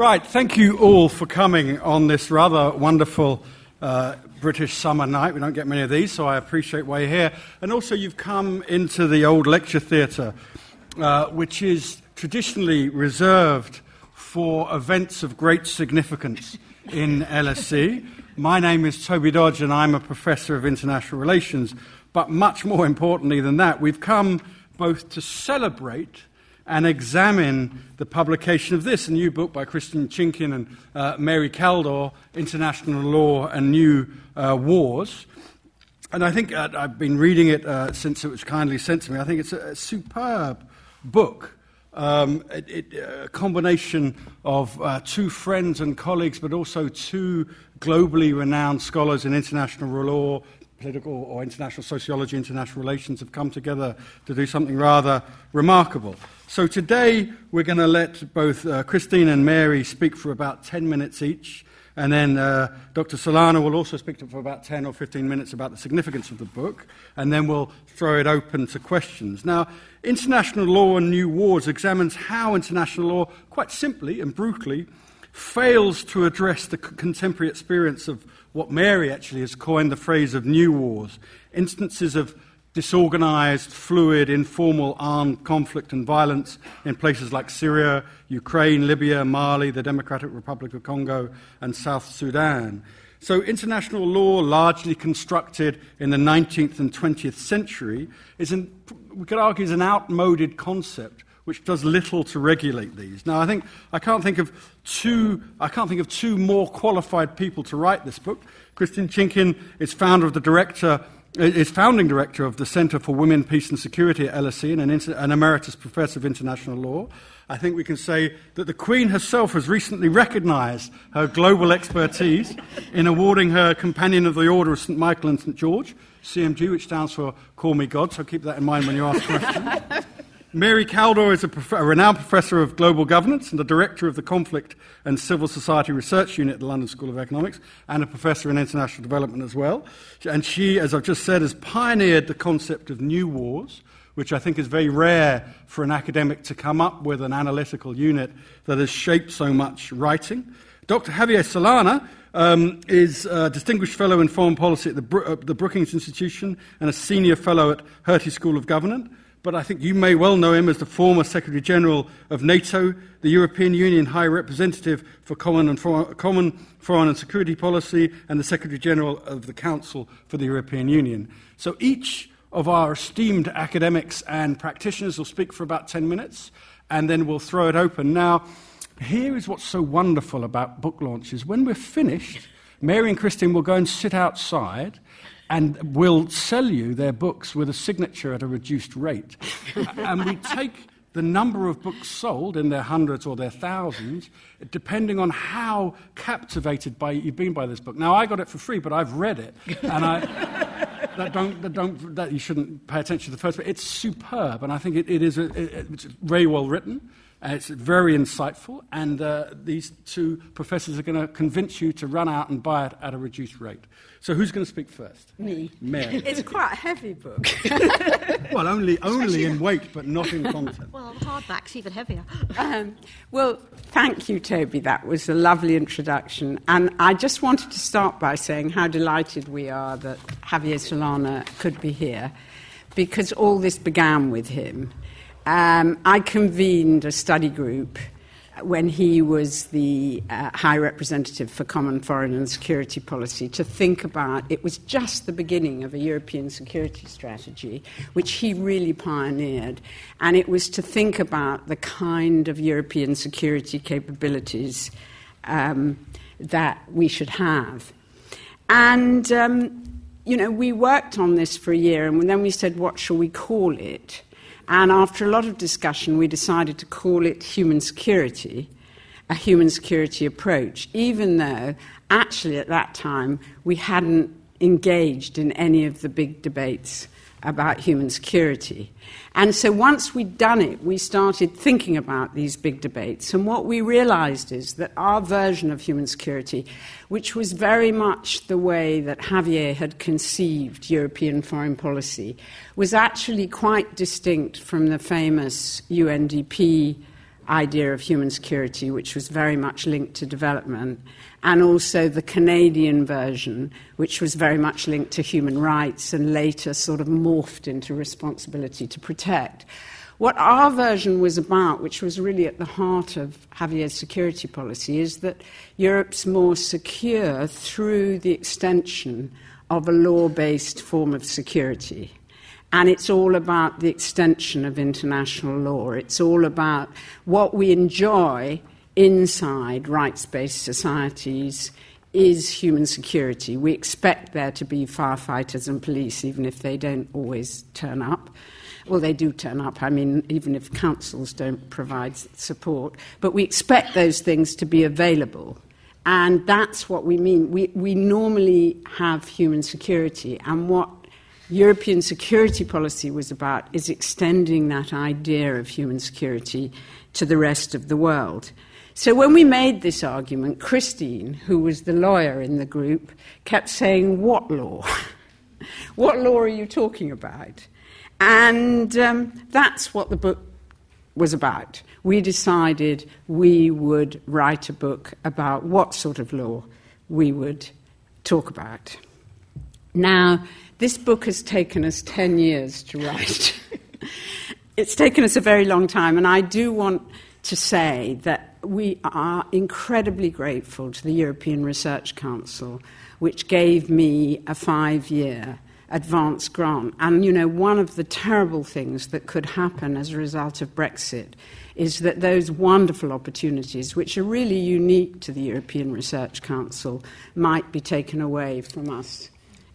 Right, thank you all for coming on this rather wonderful uh, British summer night. We don't get many of these, so I appreciate why you're here. And also, you've come into the old lecture theatre, uh, which is traditionally reserved for events of great significance in LSE. My name is Toby Dodge, and I'm a professor of international relations. But much more importantly than that, we've come both to celebrate and examine the publication of this, a new book by Christine Chinkin and uh, Mary Kaldor, International Law and New uh, Wars. And I think uh, I've been reading it uh, since it was kindly sent to me. I think it's a, a superb book. Um, it, it, a combination of uh, two friends and colleagues, but also two globally renowned scholars in international law, political or international sociology, international relations have come together to do something rather remarkable. So today we're going to let both uh, Christine and Mary speak for about 10 minutes each, and then uh, Dr. Solana will also speak for about 10 or 15 minutes about the significance of the book, and then we'll throw it open to questions. Now, International Law and New Wars examines how international law, quite simply and brutally, fails to address the contemporary experience of what Mary actually has coined the phrase of new wars, instances of disorganized, fluid, informal armed conflict and violence in places like Syria, Ukraine, Libya, Mali, the Democratic Republic of Congo, and South Sudan. So, international law, largely constructed in the 19th and 20th century, is, an, we could argue, is an outmoded concept which does little to regulate these. Now, I think I can't think of two, I can't think of two more qualified people to write this book. Christine Chinkin is founder of the director, is founding director of the Center for Women, Peace and Security at LSE and an, inter, an emeritus professor of international law. I think we can say that the Queen herself has recently recognized her global expertise in awarding her Companion of the Order of St. Michael and St. George, CMG, which stands for Call Me God, so keep that in mind when you ask questions. Mary Kaldor is a, prof- a, renowned professor of global governance and the director of the Conflict and Civil Society Research Unit at the London School of Economics and a professor in international development as well. And she, as I've just said, has pioneered the concept of new wars, which I think is very rare for an academic to come up with an analytical unit that has shaped so much writing. Dr. Javier Solana um, is a distinguished fellow in foreign policy at the, Bro- uh, the Brookings Institution and a senior fellow at Hertie School of Government but I think you may well know him as the former Secretary General of NATO, the European Union High Representative for Common, and for, Common Foreign and Security Policy, and the Secretary General of the Council for the European Union. So each of our esteemed academics and practitioners will speak for about 10 minutes, and then we'll throw it open. Now, here is what's so wonderful about book launches. When we're finished, Mary and Christine will go and sit outside and will sell you their books with a signature at a reduced rate. and we take the number of books sold in their hundreds or their thousands, depending on how captivated by you've been by this book. Now, I got it for free, but I've read it, and I that don't, that don't that you shouldn't pay attention to the first. But it's superb, and I think it, it is a, it, it's very well written. Uh, it's very insightful, and uh, these two professors are going to convince you to run out and buy it at a reduced rate. So, who's going to speak first? Me. Mary. It's quite a heavy book. well, only, only in weight, but not in content. Well, hardback's even heavier. Um, well, thank you, Toby. That was a lovely introduction. And I just wanted to start by saying how delighted we are that Javier Solana could be here, because all this began with him. Um, I convened a study group when he was the uh, High Representative for Common Foreign and Security Policy to think about it was just the beginning of a European security strategy, which he really pioneered. And it was to think about the kind of European security capabilities um, that we should have. And, um, you know, we worked on this for a year, and then we said, what shall we call it? And after a lot of discussion, we decided to call it human security, a human security approach, even though actually at that time we hadn't engaged in any of the big debates about human security. And so once we'd done it, we started thinking about these big debates. And what we realized is that our version of human security, which was very much the way that Javier had conceived European foreign policy, was actually quite distinct from the famous UNDP idea of human security, which was very much linked to development, and also the Canadian version, which was very much linked to human rights and later sort of morphed into responsibility to protect. What our version was about, which was really at the heart of Javier's security policy, is that Europe's more secure through the extension of a law based form of security. And it's all about the extension of international law. It's all about what we enjoy inside rights based societies is human security. We expect there to be firefighters and police, even if they don't always turn up. Well, they do turn up, I mean, even if councils don't provide support. But we expect those things to be available. And that's what we mean. We, we normally have human security, and what European security policy was about is extending that idea of human security to the rest of the world. So when we made this argument, Christine, who was the lawyer in the group, kept saying, What law? what law are you talking about? And um, that's what the book was about. We decided we would write a book about what sort of law we would talk about. Now, this book has taken us 10 years to write. it's taken us a very long time, and I do want to say that we are incredibly grateful to the European Research Council, which gave me a five year advance grant. And, you know, one of the terrible things that could happen as a result of Brexit is that those wonderful opportunities, which are really unique to the European Research Council, might be taken away from us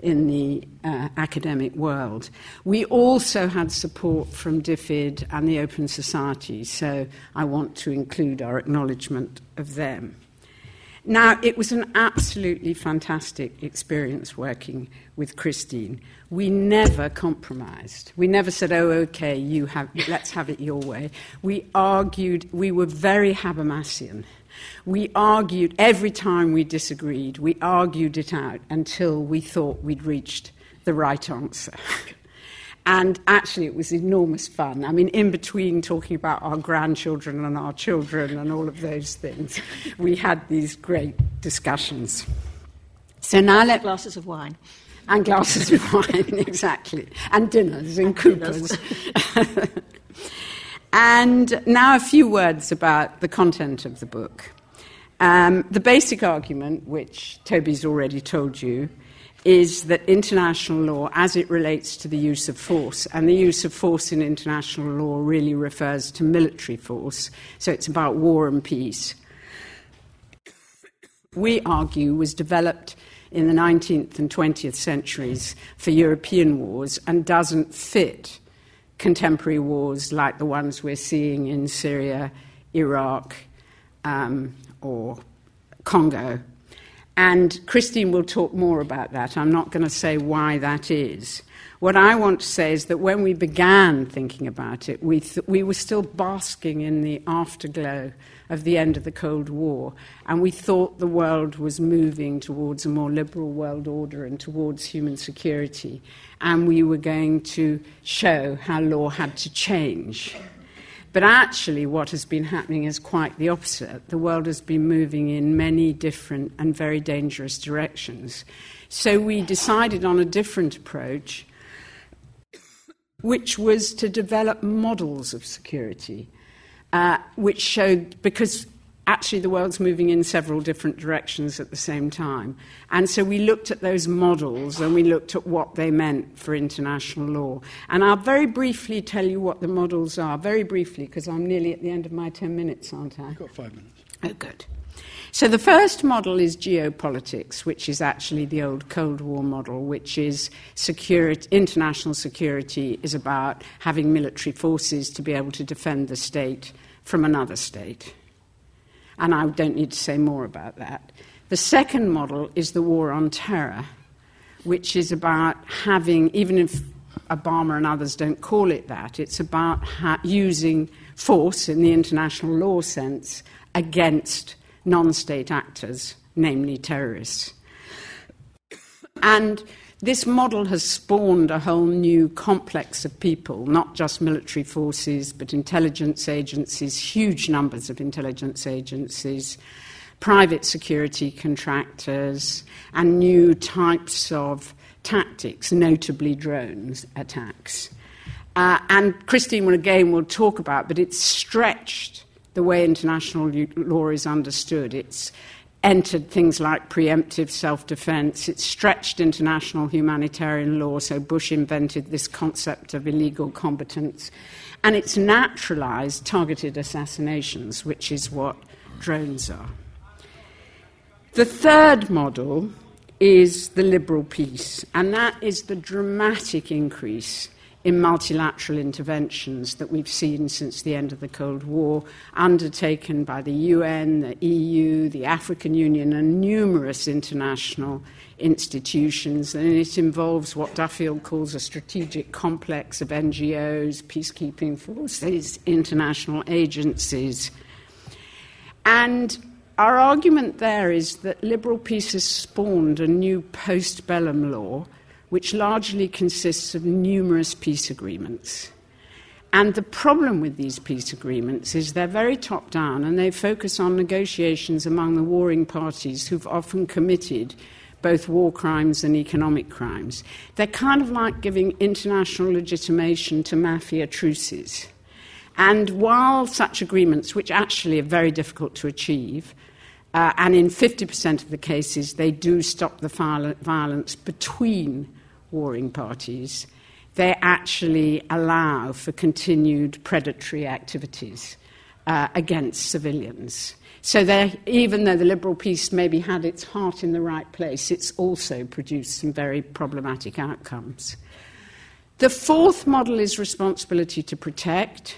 in the uh, academic world. We also had support from DFID and the Open Society, so I want to include our acknowledgement of them. Now, it was an absolutely fantastic experience working with Christine. We never compromised. We never said, oh, okay, you have, let's have it your way. We argued, we were very Habermasian. We argued every time we disagreed, we argued it out until we thought we'd reached the right answer. and actually, it was enormous fun. I mean, in between talking about our grandchildren and our children and all of those things, we had these great discussions. So now let glasses of wine. And glasses of wine, exactly. And dinners in Coopers. And now a few words about the content of the book. Um, the basic argument, which Toby's already told you, is that international law, as it relates to the use of force, and the use of force in international law really refers to military force, so it's about war and peace, we argue was developed in the 19th and 20th centuries for European wars and doesn't fit contemporary wars like the ones we're seeing in Syria, Iraq, um, or Congo. And Christine will talk more about that. I'm not going to say why that is. What I want to say is that when we began thinking about it, we, th- we were still basking in the afterglow of the end of the Cold War, and we thought the world was moving towards a more liberal world order and towards human security, and we were going to show how law had to change. But actually, what has been happening is quite the opposite. The world has been moving in many different and very dangerous directions. So we decided on a different approach, which was to develop models of security uh, which showed because actually the world's moving in several different directions at the same time. And so we looked at those models and we looked at what they meant for international law. And I'll very briefly tell you what the models are, very briefly, because I'm nearly at the end of my 10 minutes, aren't I? You've got five minutes. Oh, good. So the first model is geopolitics, which is actually the old Cold War model, which is security, international security is about having military forces to be able to defend the state from another state. And I don't need to say more about that. The second model is the war on terror, which is about having, even if Obama and others don't call it that, it's about ha- using force in the international law sense against non state actors, namely terrorists. And this model has spawned a whole new complex of people, not just military forces, but intelligence agencies, huge numbers of intelligence agencies, private security contractors, and new types of tactics, notably drones attacks. Uh, and Christine will again will talk about, but it's stretched the way international law is understood. It's entered things like preemptive self defense. It stretched international humanitarian law, so Bush invented this concept of illegal combatants. And it's naturalized targeted assassinations, which is what drones are. The third model is the liberal peace, and that is the dramatic increase in multilateral interventions that we've seen since the end of the Cold War, undertaken by the UN, the EU, the African Union, and numerous international institutions. And it involves what Duffield calls a strategic complex of NGOs, peacekeeping forces, international agencies. And our argument there is that liberal peace has spawned a new postbellum law which largely consists of numerous peace agreements. And the problem with these peace agreements is they're very top down and they focus on negotiations among the warring parties who've often committed both war crimes and economic crimes. They're kind of like giving international legitimation to mafia truces. And while such agreements, which actually are very difficult to achieve, uh, and in 50% of the cases, they do stop the violence between warring parties, they actually allow for continued predatory activities uh, against civilians. So even though the liberal peace maybe had its heart in the right place, it's also produced some very problematic outcomes. The fourth model is responsibility to protect,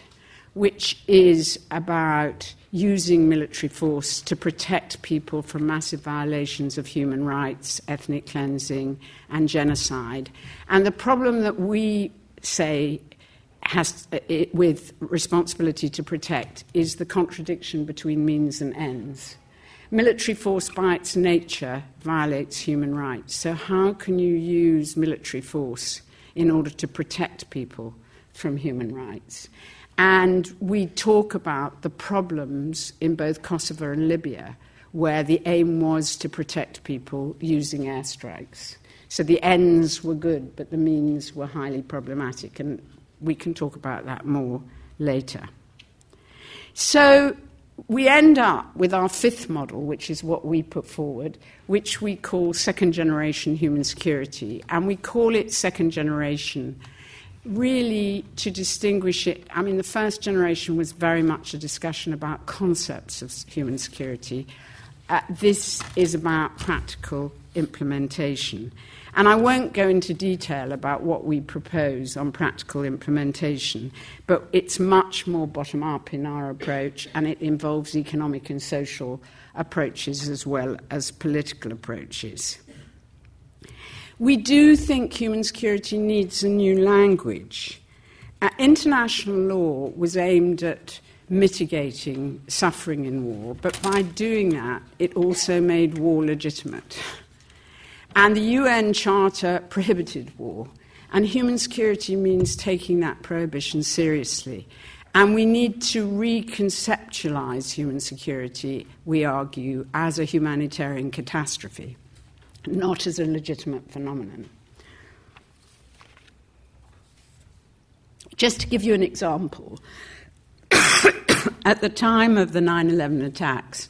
which is about using military force to protect people from massive violations of human rights, ethnic cleansing, and genocide. And the problem that we say has it, with responsibility to protect is the contradiction between means and ends. Military force, by its nature, violates human rights. So, how can you use military force in order to protect people from human rights? And we talk about the problems in both Kosovo and Libya, where the aim was to protect people using airstrikes. So the ends were good, but the means were highly problematic, and we can talk about that more later. So we end up with our fifth model, which is what we put forward, which we call second generation human security. And we call it second generation really to distinguish it, I mean, the first generation was very much a discussion about concepts of human security. Uh, this is about practical implementation. And I won't go into detail about what we propose on practical implementation, but it's much more bottom up in our approach, and it involves economic and social approaches as well as political approaches. We do think human security needs a new language. Uh, international law was aimed at mitigating suffering in war, but by doing that, it also made war legitimate. And the UN Charter prohibited war. And human security means taking that prohibition seriously. And we need to reconceptualize human security, we argue, as a humanitarian catastrophe not as a legitimate phenomenon. Just to give you an example, at the time of the 9 11 attacks,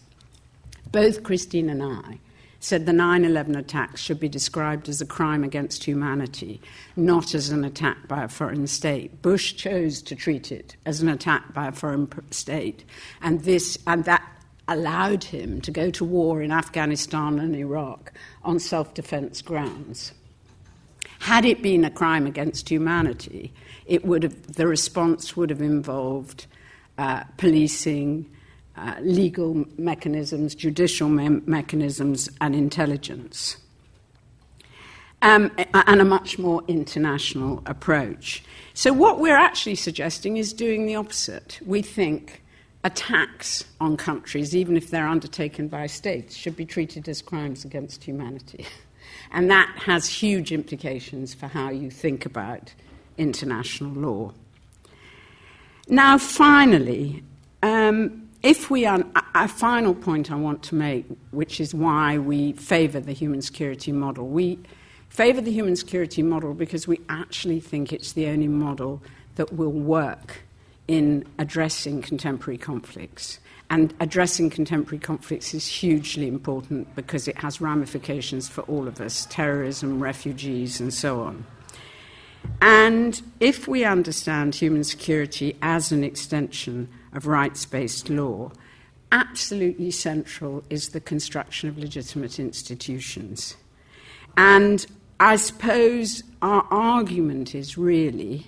both Christine and I said the 9 11 attacks should be described as a crime against humanity, not as an attack by a foreign state. Bush chose to treat it as an attack by a foreign state, and, this, and that allowed him to go to war in Afghanistan and Iraq on self defense grounds. Had it been a crime against humanity, it would have, the response would have involved uh, policing, uh, legal mechanisms, judicial me- mechanisms, and intelligence. Um, and a much more international approach. So, what we're actually suggesting is doing the opposite. We think attacks on countries, even if they're undertaken by states, should be treated as crimes against humanity. And that has huge implications for how you think about international law. Now, finally, um, if we are, a final point I want to make, which is why we favour the human security model. We favour the human security model because we actually think it's the only model that will work in addressing contemporary conflicts. And addressing contemporary conflicts is hugely important because it has ramifications for all of us terrorism, refugees, and so on. And if we understand human security as an extension of rights based law, absolutely central is the construction of legitimate institutions. And I suppose our argument is really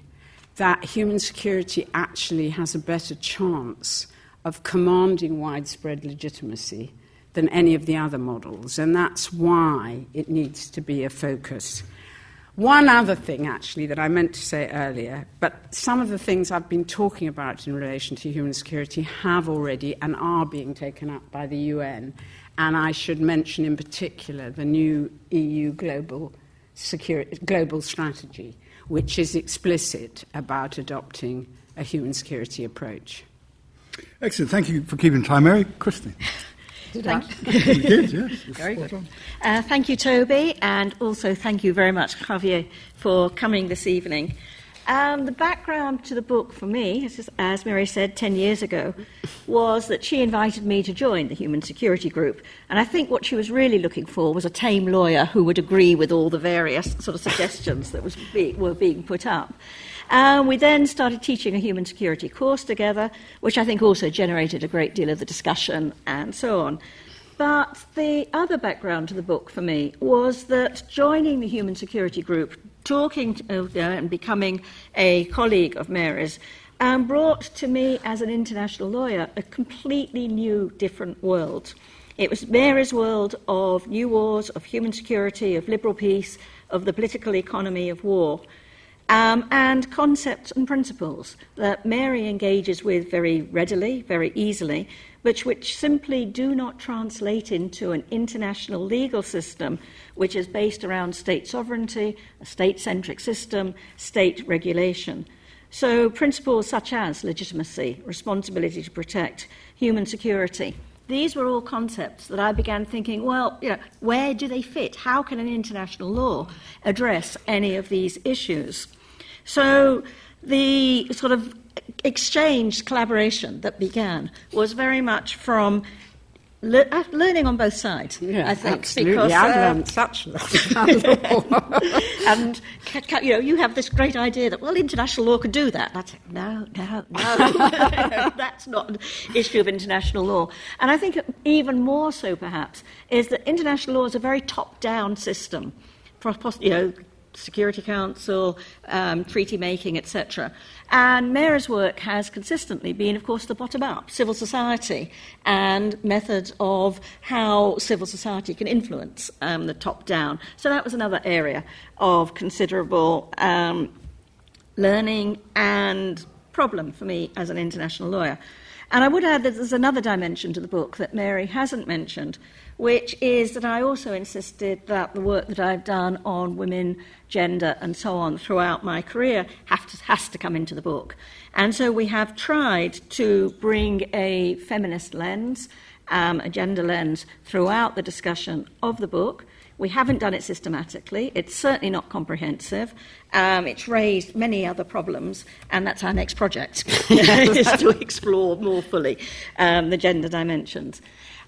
that human security actually has a better chance of commanding widespread legitimacy than any of the other models, and that's why it needs to be a focus. One other thing, actually, that I meant to say earlier, but some of the things I've been talking about in relation to human security have already and are being taken up by the UN, and I should mention in particular the new EU global, security, global strategy, which is explicit about adopting a human security approach. Excellent. Thank you for keeping time, Mary. Christine. Did thank I? you did, yes. Very good. Uh, thank you, Toby, and also thank you very much, Javier, for coming this evening. Um, the background to the book for me, as Mary said 10 years ago, was that she invited me to join the Human Security Group. And I think what she was really looking for was a tame lawyer who would agree with all the various sort of suggestions that be, were being put up. And we then started teaching a human security course together, which I think also generated a great deal of the discussion and so on. But the other background to the book for me was that joining the human security group, talking to, uh, and becoming a colleague of Mary's, um, brought to me as an international lawyer a completely new, different world. It was Mary's world of new wars, of human security, of liberal peace, of the political economy of war um, and concepts and principles that Mary engages with very readily, very easily, but which simply do not translate into an international legal system which is based around state sovereignty, a state centric system, state regulation. So, principles such as legitimacy, responsibility to protect, human security, these were all concepts that I began thinking, well, you know, where do they fit? How can an international law address any of these issues? So the sort of exchange collaboration that began was very much from Le- uh, learning on both sides, yeah, I think. Absolutely. Because, I've uh, learned such and you know, you have this great idea that well, international law could do that. That's no, no, no. That's not an issue of international law. And I think even more so, perhaps, is that international law is a very top-down system. You know, Security Council, um, treaty making, etc. And Mary's work has consistently been, of course, the bottom up, civil society, and methods of how civil society can influence um, the top down. So that was another area of considerable um, learning and problem for me as an international lawyer. And I would add that there's another dimension to the book that Mary hasn't mentioned, which is that I also insisted that the work that I've done on women, gender, and so on throughout my career to, has to come into the book. And so we have tried to bring a feminist lens, um, a gender lens, throughout the discussion of the book. We haven't done it systematically. It's certainly not comprehensive. Um, it's raised many other problems, and that's our next project, is to explore more fully um, the gender dimensions.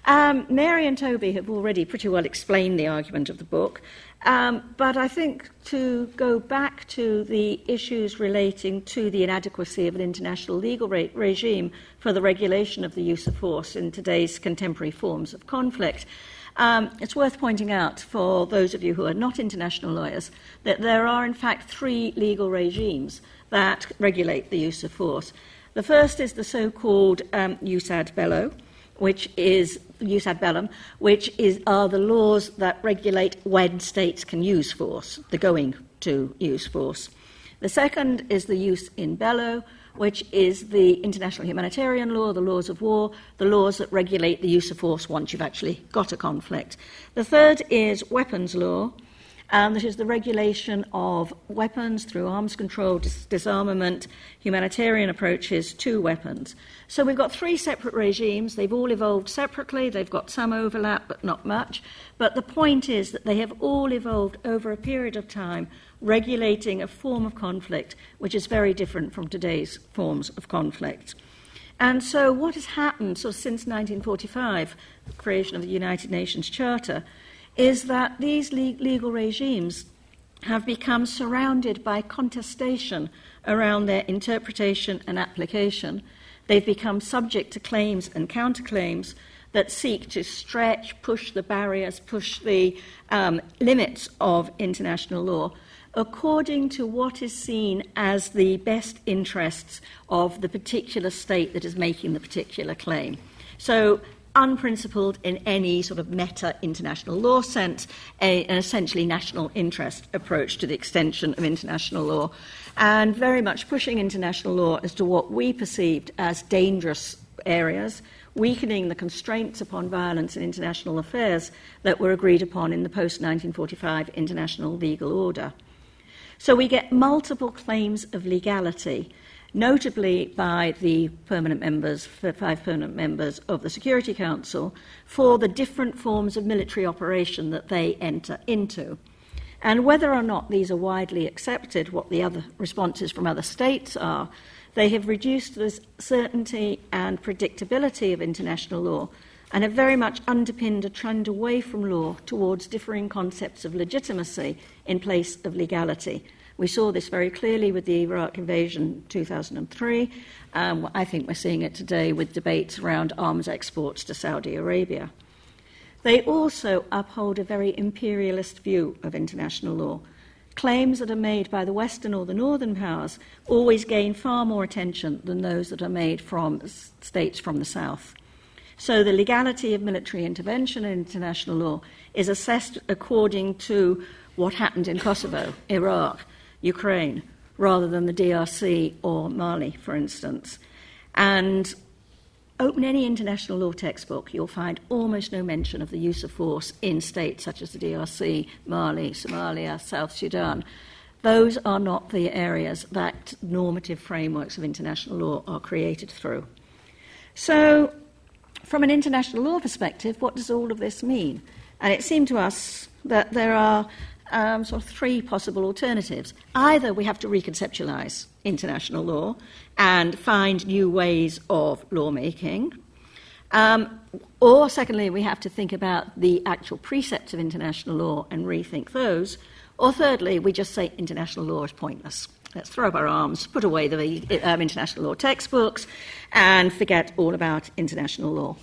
Um, Mary and Toby have already pretty well explained the argument of the book, um, but I think to go back to the issues relating to the inadequacy of an international legal re- regime for the regulation of the use of force in today's contemporary forms of conflict. Um, it's worth pointing out for those of you who are not international lawyers that there are, in fact, three legal regimes that regulate the use of force. The first is the so called um, ad bello, which is jus ad bellum, which is, are the laws that regulate when states can use force, the going to use force. The second is the jus in bello, which is the international humanitarian law, the laws of war, the laws that regulate the use of force once you've actually got a conflict. The third is weapons law, Um, and that is the regulation of weapons through arms control, dis- disarmament, humanitarian approaches to weapons. So we've got three separate regimes. They've all evolved separately. They've got some overlap, but not much. But the point is that they have all evolved over a period of time, regulating a form of conflict which is very different from today's forms of conflict. And so, what has happened since 1945, the creation of the United Nations Charter, is that these le- legal regimes have become surrounded by contestation around their interpretation and application. They've become subject to claims and counterclaims that seek to stretch, push the barriers, push the um, limits of international law according to what is seen as the best interests of the particular state that is making the particular claim. So, unprincipled in any sort of meta international law sense, a, an essentially national interest approach to the extension of international law, and very much pushing international law as to what we perceived as dangerous areas, weakening the constraints upon violence in international affairs that were agreed upon in the post 1945 international legal order. So we get multiple claims of legality notably by the permanent members, five permanent members of the Security Council, for the different forms of military operation that they enter into. And whether or not these are widely accepted, what the other responses from other states are, they have reduced the certainty and predictability of international law and have very much underpinned a trend away from law towards differing concepts of legitimacy in place of legality. We saw this very clearly with the Iraq invasion in 2003. Um, I think we're seeing it today with debates around arms exports to Saudi Arabia. They also uphold a very imperialist view of international law. Claims that are made by the Western or the Northern powers always gain far more attention than those that are made from states from the South. So the legality of military intervention in international law is assessed according to what happened in Kosovo, Iraq, Ukraine rather than the DRC or Mali, for instance. And open any international law textbook, you'll find almost no mention of the use of force in states such as the DRC, Mali, Somalia, South Sudan. Those are not the areas that normative frameworks of international law are created through. So, from an international law perspective, what does all of this mean? And it seemed to us that there are um, sort of three possible alternatives. Either we have to reconceptualize international law and find new ways of lawmaking, um, or secondly, we have to think about the actual precepts of international law and rethink those, or thirdly, we just say international law is pointless. Let's throw up our arms, put away the um, international law textbooks, and forget all about international law.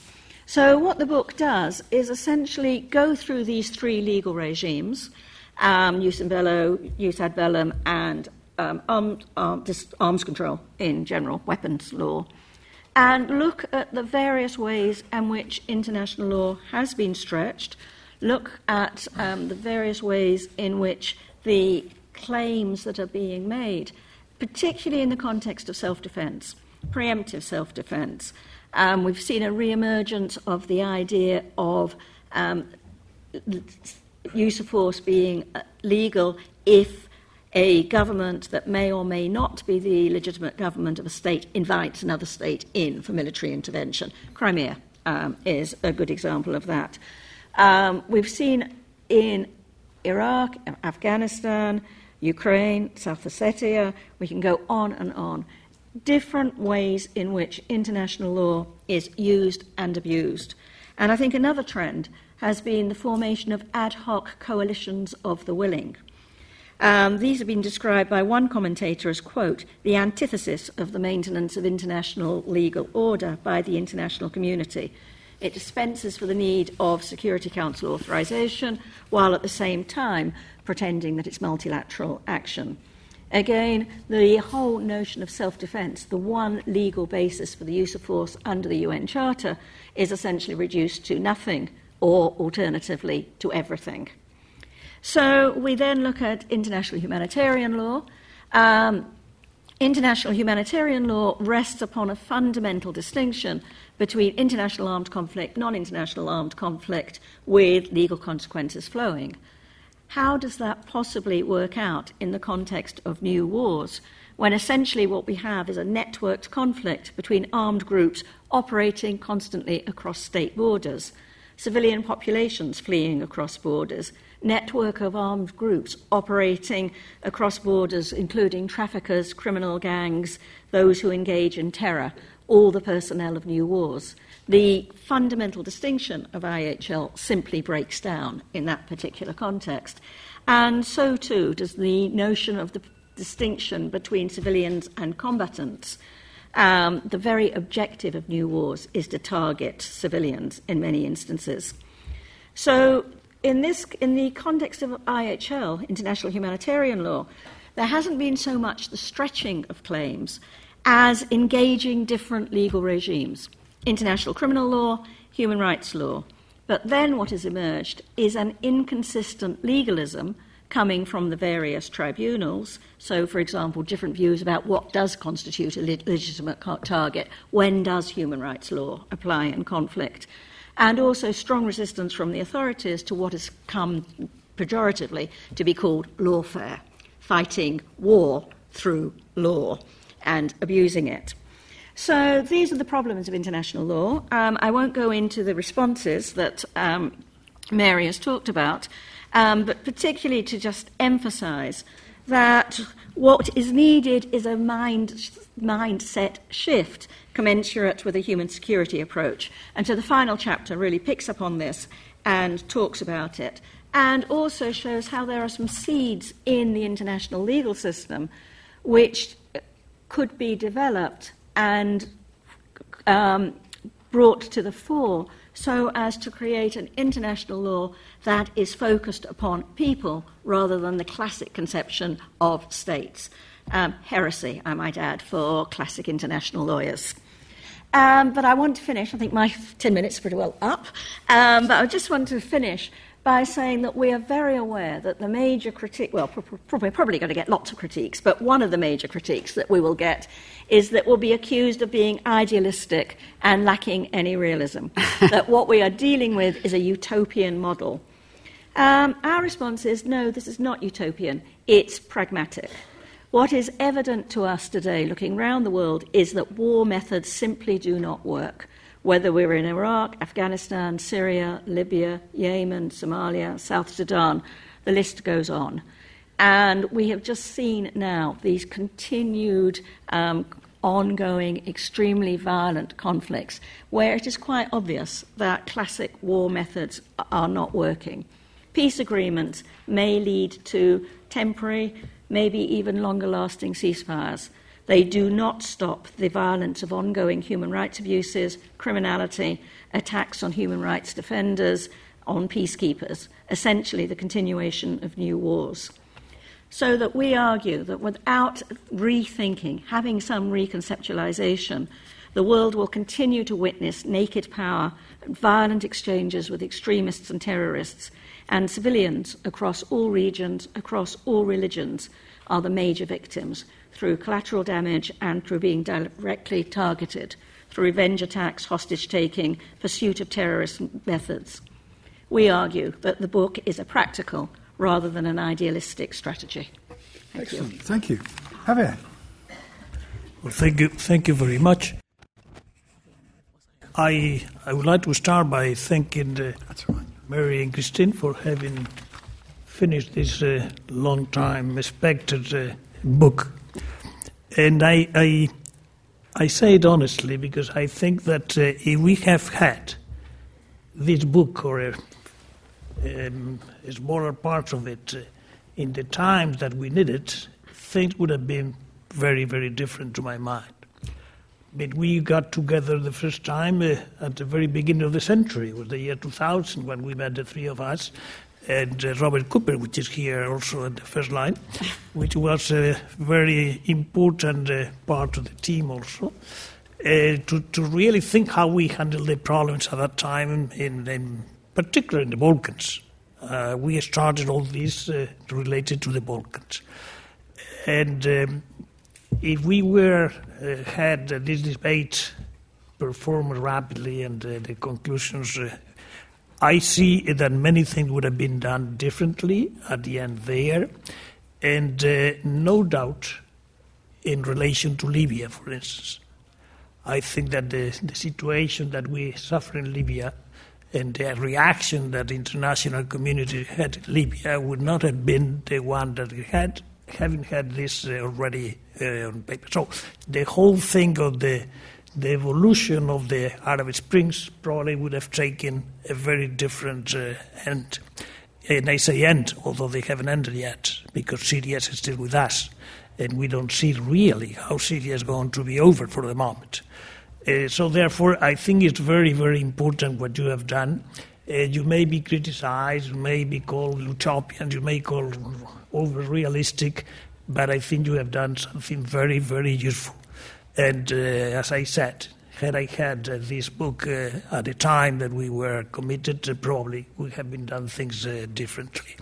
So, what the book does is essentially go through these three legal regimes um, jus in bello, jus ad bellum, and um, arms, arms control in general, weapons law, and look at the various ways in which international law has been stretched, look at um, the various ways in which the claims that are being made, particularly in the context of self defense, preemptive self defense. Um, we've seen a re emergence of the idea of um, use of force being uh, legal if a government that may or may not be the legitimate government of a state invites another state in for military intervention. Crimea um, is a good example of that. Um, we've seen in Iraq, Afghanistan, Ukraine, South Ossetia, we can go on and on. Different ways in which international law is used and abused. And I think another trend has been the formation of ad hoc coalitions of the willing. Um, these have been described by one commentator as, quote, the antithesis of the maintenance of international legal order by the international community. It dispenses for the need of Security Council authorization while at the same time pretending that it's multilateral action. Again, the whole notion of self defense, the one legal basis for the use of force under the UN Charter, is essentially reduced to nothing or alternatively to everything. So we then look at international humanitarian law. Um, international humanitarian law rests upon a fundamental distinction between international armed conflict, non international armed conflict, with legal consequences flowing. How does that possibly work out in the context of new wars, when essentially what we have is a networked conflict between armed groups operating constantly across state borders, civilian populations fleeing across borders, network of armed groups operating across borders, including traffickers, criminal gangs, those who engage in terror, all the personnel of new wars. The fundamental distinction of IHL simply breaks down in that particular context. And so too does the notion of the distinction between civilians and combatants. Um, the very objective of new wars is to target civilians in many instances. So in, this, in the context of IHL, international humanitarian law, there hasn't been so much the stretching of claims as engaging different legal regimes international criminal law, human rights law. But then what has emerged is an inconsistent legalism coming from the various tribunals. So, for example, different views about what does constitute a legitimate target, when does human rights law apply in conflict and also strong resistance from the authorities to what has come pejoratively to be called lawfare, fighting war through law and abusing it. So these are the problems of international law. Um, I won't go into the responses that um, Mary has talked about, um, but particularly to just emphasize that what is needed is a mind, mindset shift commensurate with a human security approach. And so the final chapter really picks up on this and talks about it, and also shows how there are some seeds in the international legal system which could be developed and um, brought to the fore so as to create an international law that is focused upon people rather than the classic conception of states. Um, heresy, I might add, for classic international lawyers. Um, but I want to finish, I think my 10 minutes are pretty well up, um, but I just want to finish by saying that we are very aware that the major critique, well, we're probably going to get lots of critiques, but one of the major critiques that we will get is that we'll be accused of being idealistic and lacking any realism, that what we are dealing with is a utopian model. Um, our response is no, this is not utopian, it's pragmatic. What is evident to us today, looking around the world, is that war methods simply do not work. Whether we're in Iraq, Afghanistan, Syria, Libya, Yemen, Somalia, South Sudan, the list goes on. And we have just seen now these continued, um, ongoing, extremely violent conflicts where it is quite obvious that classic war methods are not working. Peace agreements may lead to temporary maybe even longer lasting ceasefires. They do not stop the violence of ongoing human rights abuses, criminality, attacks on human rights defenders, on peacekeepers, essentially the continuation of new wars. So that we argue that without rethinking, having some reconceptualization, the world will continue to witness naked power, violent exchanges with extremists and terrorists, and civilians across all regions, across all religions, are the major victims through collateral damage and through being directly targeted through revenge attacks, hostage taking, pursuit of terrorist methods. We argue that the book is a practical rather than an idealistic strategy. Thank Excellent. you. Thank you. Javier. Well, thank you, thank you very much. I, I would like to start by thanking uh, right. Mary and Christine for having finished this uh, long time expected uh, book. And I, I, I say it honestly because I think that uh, if we have had this book or a, um, a smaller part of it uh, in the times that we need it, things would have been very, very different to my mind. But we got together the first time uh, at the very beginning of the century. It was the year 2000 when we met, the three of us, and uh, Robert Cooper, which is here also in the first line, which was a very important uh, part of the team also. Uh, to, to really think how we handled the problems at that time, in, in particular in the Balkans. Uh, we started all this uh, related to the Balkans. And um, if we were uh, had this debate performed rapidly and the conclusions, I see that many things would have been done differently at the end there, and uh, no doubt in relation to Libya, for instance. I think that the, the situation that we suffer in Libya and the reaction that the international community had in Libya would not have been the one that we had, having had this uh, already uh, on paper. So the whole thing of the the evolution of the Arab Springs probably would have taken a very different uh, end. And I say end, although they haven't ended yet, because Syria is still with us, and we don't see really how Syria is going to be over for the moment. Uh, so therefore, I think it's very, very important what you have done. Uh, you may be criticized, you may be called utopian, you may call over realistic, but I think you have done something very, very useful. And uh, as I said, had I had uh, this book uh, at the time that we were committed, probably we have been done things differently.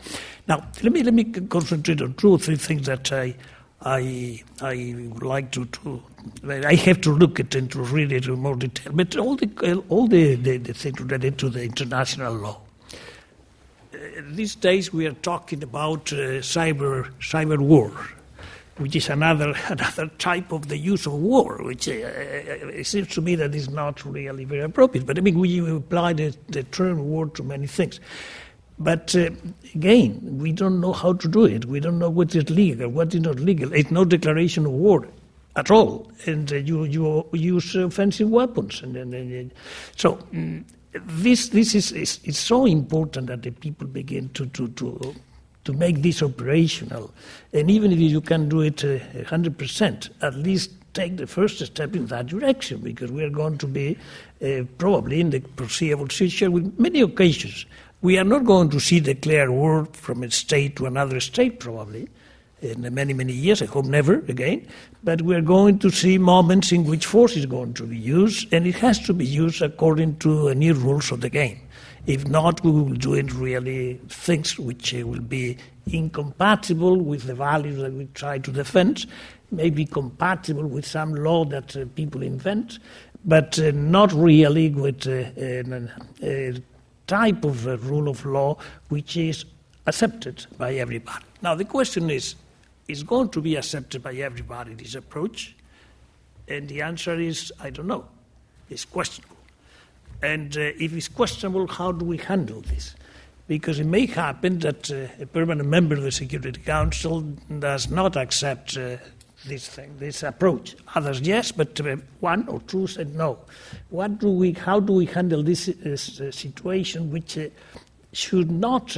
Now, let me let me concentrate on two or three things that I I I would like to, to I have to look at and to read it in more detail. But all the all the, the, the things related to the international law. Uh, these days we are talking about uh, cyber cyber war, which is another another type of the use of war, which uh, it seems to me that is not really very appropriate. But I mean, we apply the, the term war to many things. But uh, again, we don't know how to do it. We don't know what is legal, what is not legal. It's no declaration of war at all, and uh, you you use offensive weapons, and, and, and so. Mm, this this is, is, is so important that the people begin to, to, to to make this operational. And even if you can do it uh, 100%, at least take the first step in that direction because we are going to be uh, probably in the foreseeable future with many occasions. We are not going to see the clear war from a state to another state, probably, in many, many years. I hope never again. But we are going to see moments in which force is going to be used, and it has to be used according to the new rules of the game. If not, we will do it really things which uh, will be incompatible with the values that we try to defend, maybe compatible with some law that uh, people invent, but uh, not really with a type of rule of law which is accepted by everybody. Now, the question is is going to be accepted by everybody, this approach? And the answer is I don't know. It's questionable. And uh, if it's questionable, how do we handle this? Because it may happen that uh, a permanent member of the Security Council does not accept uh, this thing, this approach. Others, yes, but uh, one or two said no. What do we, how do we handle this uh, situation, which uh, should not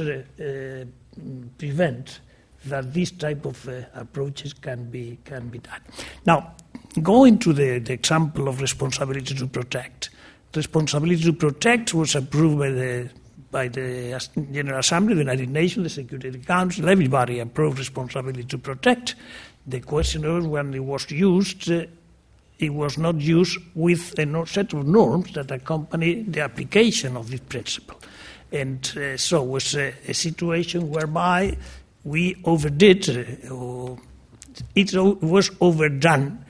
prevent that this type of approaches can be can be done? Now, going to the, the example of responsibility to protect responsibility to protect was approved by the by the General Assembly, the United Nations, the Security Council, everybody approved responsibility to protect. The question was when it was used, uh, it was not used with a set of norms that accompany the application of this principle. And uh, so it was a, a, situation whereby we overdid, uh, it was overdone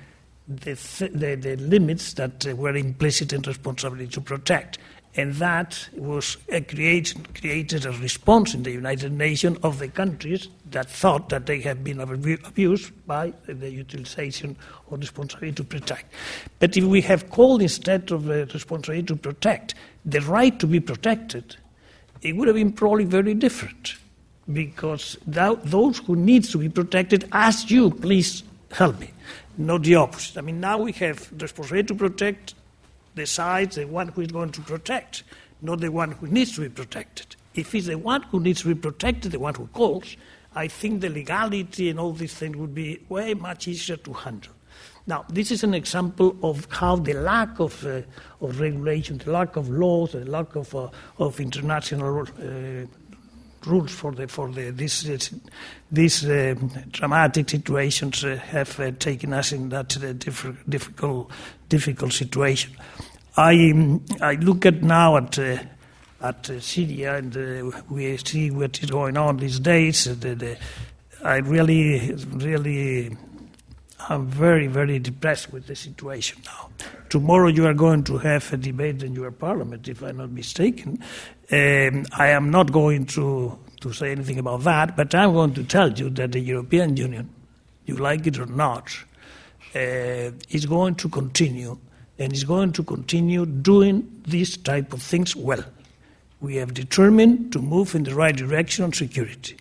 the, the, the limits that uh, were implicit in responsibility to protect. And that was uh, create, created a response in the United Nations of the countries that thought that they had been abused by the utilization of responsibility to protect. But if we have called instead of the responsibility to protect the right to be protected, it would have been probably very different because those who need to be protected ask you, please help me not the opposite. I mean, now we have the responsibility to protect the side, the one who is going to protect, not the one who needs to be protected. If it's the one who needs to be protected, the one who calls, I think the legality and all these things would be way much easier to handle. Now, this is an example of how the lack of, uh, of regulation, the lack of laws, the lack of, uh, of international uh, rules for the for the this these uh, dramatic situations uh, have uh, taken us in that uh, diff- difficult difficult situation. I um, I look at now at uh, at uh, Syria and we see what is going on these days. The, the, I really really I'm very, very depressed with the situation now. Tomorrow you are going to have a debate in your parliament, if I'm not mistaken. Um, I am not going to, to say anything about that, but I'm going to tell you that the European Union, you like it or not, uh, is going to continue and is going to continue doing these type of things well. We have determined to move in the right direction on security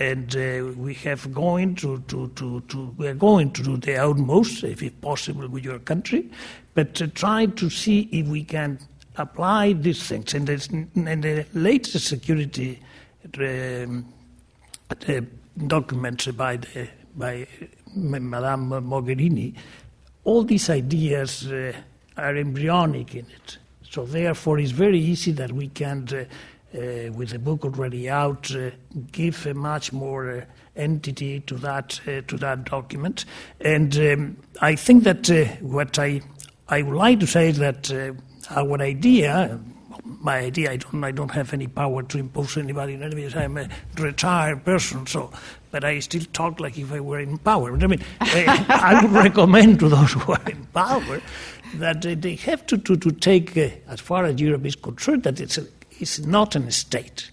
and uh, we have going to, to, to, to, we are going to do the utmost, if it's possible, with your country, but try to see if we can apply these things. And, and the latest security um, documents by the, by Madame Mogherini, all these ideas uh, are embryonic in it. So therefore, it's very easy that we can. Uh, uh, with the book already out, uh, give a much more uh, entity to that uh, to that document. And um, I think that uh, what I I would like to say is that uh, our idea. My idea, I don't, I don't have any power to impose anybody. In any I'm a retired person, so, but I still talk like if I were in power. I mean, I would recommend to those who are in power that they have to, to, to take, as far as Europe is concerned, that it's a is not an state.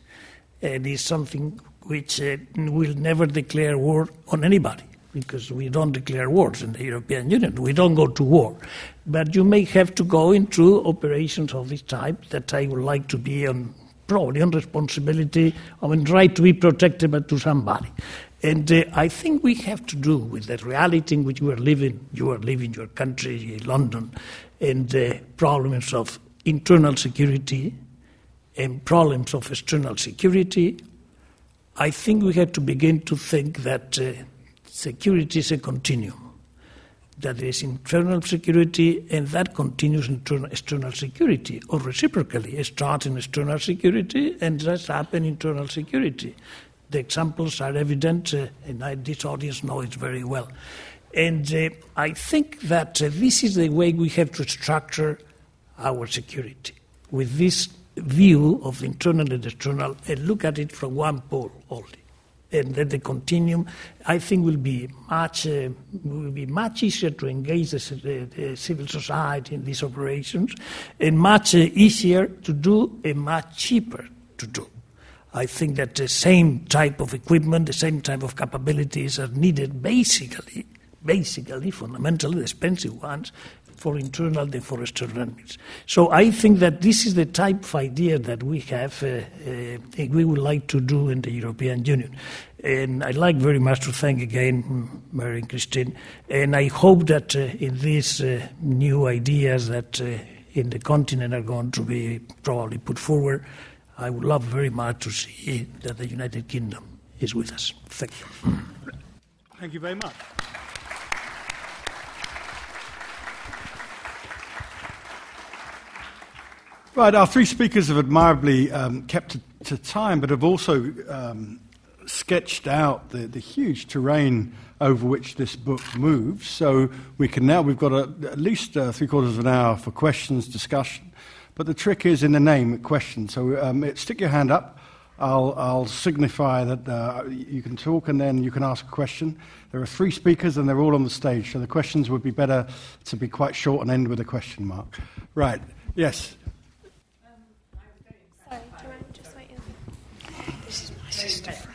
It is something which uh, will never declare war on anybody because we don't declare wars in the European Union. We don't go to war. But you may have to go into operations of this type that I would like to be on, probably on responsibility, I mean, right to be protected but to somebody. And uh, I think we have to do with the reality in which we are living, you are living your country, London, and the uh, problems of internal security, and problems of external security, I think we have to begin to think that uh, security is a continuum. That there is internal security and that continues internal, external security, or reciprocally, it starts in external security and does happen in internal security. The examples are evident, uh, and I, this audience knows it very well. And uh, I think that uh, this is the way we have to structure our security, with this view of internal and external and look at it from one pole only. And then the continuum, I think, will be much uh, will be much easier to engage the, the, the, civil society in these operations, and much uh, easier to do and much cheaper to do. I think that the same type of equipment, the same type of capabilities are needed basically, basically, fundamentally, expensive ones, for internal than for. So I think that this is the type of idea that we have, uh, uh, we would like to do in the European Union. And I'd like very much to thank again Mary and Christine. And I hope that uh, in these uh, new ideas that uh, in the continent are going to be probably put forward, I would love very much to see that the United Kingdom is with us. Thank you. Thank you very much. Right, our three speakers have admirably um, kept to, to, time, but have also um, sketched out the, the, huge terrain over which this book moves. So we can now, we've got a, at least uh, three quarters of an hour for questions, discussion. But the trick is in the name, question. So um, it, stick your hand up. I'll, I'll signify that uh, you can talk and then you can ask a question. There are three speakers and they're all on the stage, so the questions would be better to be quite short and end with a question mark. Right, yes.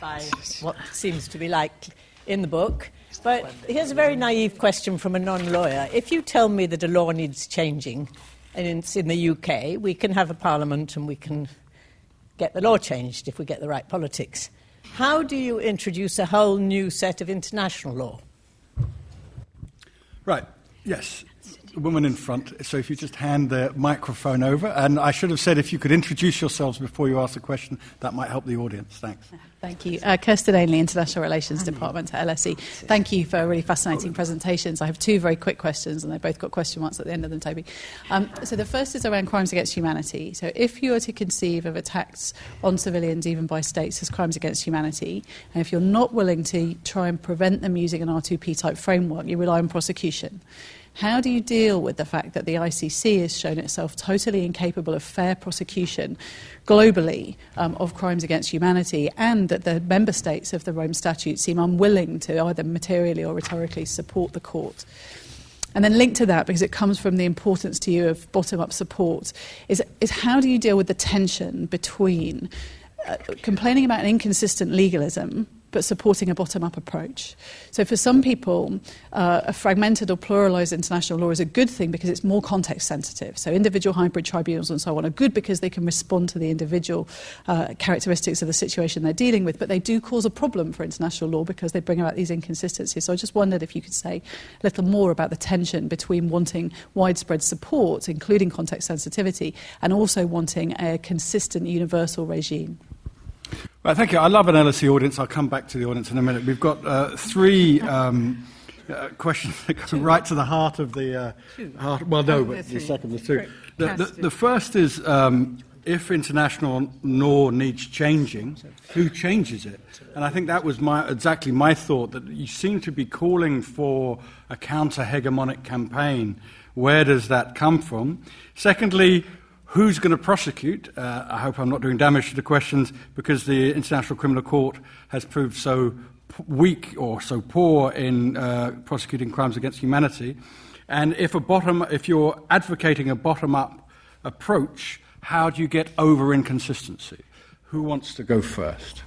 By what seems to be like in the book. But here's a very naive question from a non lawyer. If you tell me that a law needs changing, and it's in the UK, we can have a parliament and we can get the law changed if we get the right politics. How do you introduce a whole new set of international law? Right, yes woman in front. So if you just hand the microphone over, and I should have said if you could introduce yourselves before you ask the question, that might help the audience. Thanks. Thank you. Uh, Kirsten Ainley, International Relations Department at LSE. Thank you for really fascinating presentations. I have two very quick questions, and they both got question marks at the end of them, Toby. Um, so the first is around crimes against humanity. So if you were to conceive of attacks on civilians, even by states, as crimes against humanity, and if you're not willing to try and prevent them using an R2P type framework, you rely on prosecution. How do you deal with the fact that the ICC has shown itself totally incapable of fair prosecution globally um, of crimes against humanity, and that the member states of the Rome Statute seem unwilling to either materially or rhetorically support the court? And then linked to that, because it comes from the importance to you of bottom up support, is, is how do you deal with the tension between uh, complaining about an inconsistent legalism but supporting a bottom up approach. So, for some people, uh, a fragmented or pluralized international law is a good thing because it's more context sensitive. So, individual hybrid tribunals and so on are good because they can respond to the individual uh, characteristics of the situation they're dealing with, but they do cause a problem for international law because they bring about these inconsistencies. So, I just wondered if you could say a little more about the tension between wanting widespread support, including context sensitivity, and also wanting a consistent universal regime. Well, thank you. I love an LSE audience. I'll come back to the audience in a minute. We've got uh, three um, uh, questions that go right to the heart of the. Uh, heart, well, no, but the second, the two. The, the, the first is um, if international law needs changing, who changes it? And I think that was my, exactly my thought that you seem to be calling for a counter hegemonic campaign. Where does that come from? Secondly, Who's going to prosecute? Uh, I hope I'm not doing damage to the questions because the International Criminal Court has proved so weak or so poor in uh, prosecuting crimes against humanity. And if, a bottom, if you're advocating a bottom up approach, how do you get over inconsistency? Who wants to go first?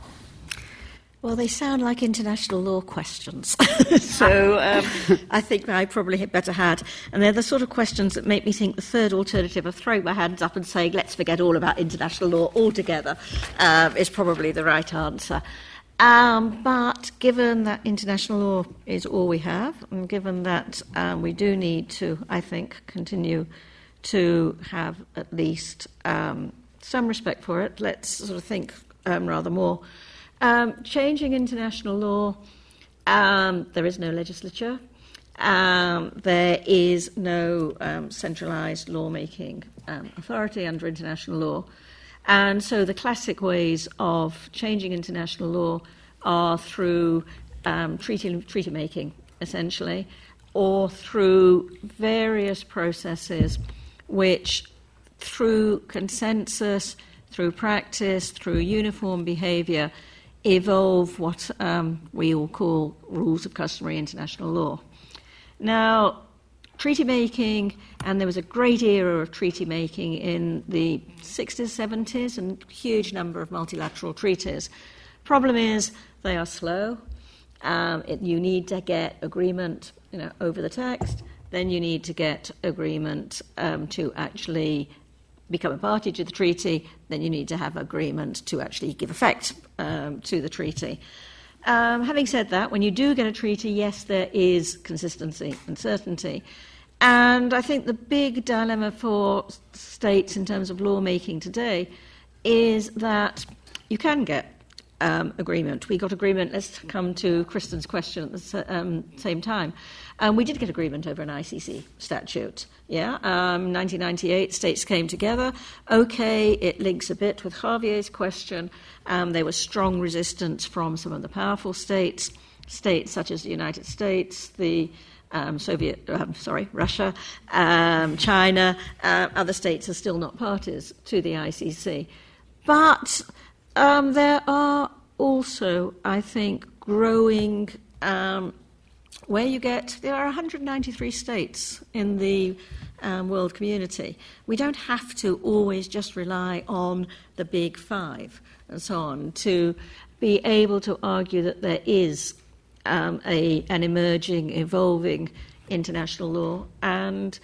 Well, they sound like international law questions. so um, I think I probably had better had. And they're the sort of questions that make me think the third alternative of throwing my hands up and saying, let's forget all about international law altogether, um, is probably the right answer. Um, but given that international law is all we have, and given that um, we do need to, I think, continue to have at least um, some respect for it, let's sort of think um, rather more um, changing international law, um, there is no legislature. Um, there is no um, centralised lawmaking um, authority under international law. And so the classic ways of changing international law are through um, treaty, treaty making, essentially, or through various processes which, through consensus, through practice, through uniform behaviour, evolve what um, we all call rules of customary international law. Now, treaty making, and there was a great era of treaty making in the 60s, 70s, and huge number of multilateral treaties. Problem is, they are slow. Um, it, you need to get agreement you know, over the text, then you need to get agreement um, to actually become a party to the treaty, then you need to have agreement to actually give effect um, to the treaty. Um, having said that, when you do get a treaty, yes, there is consistency and certainty. And I think the big dilemma for states in terms of lawmaking today is that you can get um, agreement. We got agreement, let's come to Kirsten's question at the um, same time. Um, we did get agreement over an ICC statute. Yeah, um, 1998, states came together. Okay, it links a bit with Javier's question. Um, there was strong resistance from some of the powerful states, states such as the United States, the um, Soviet, um, sorry, Russia, um, China. Uh, other states are still not parties to the ICC, but um, there are also, I think, growing um, where you get, there are 193 states in the um, world community. We don't have to always just rely on the big five and so on to be able to argue that there is um, a, an emerging, evolving international law. And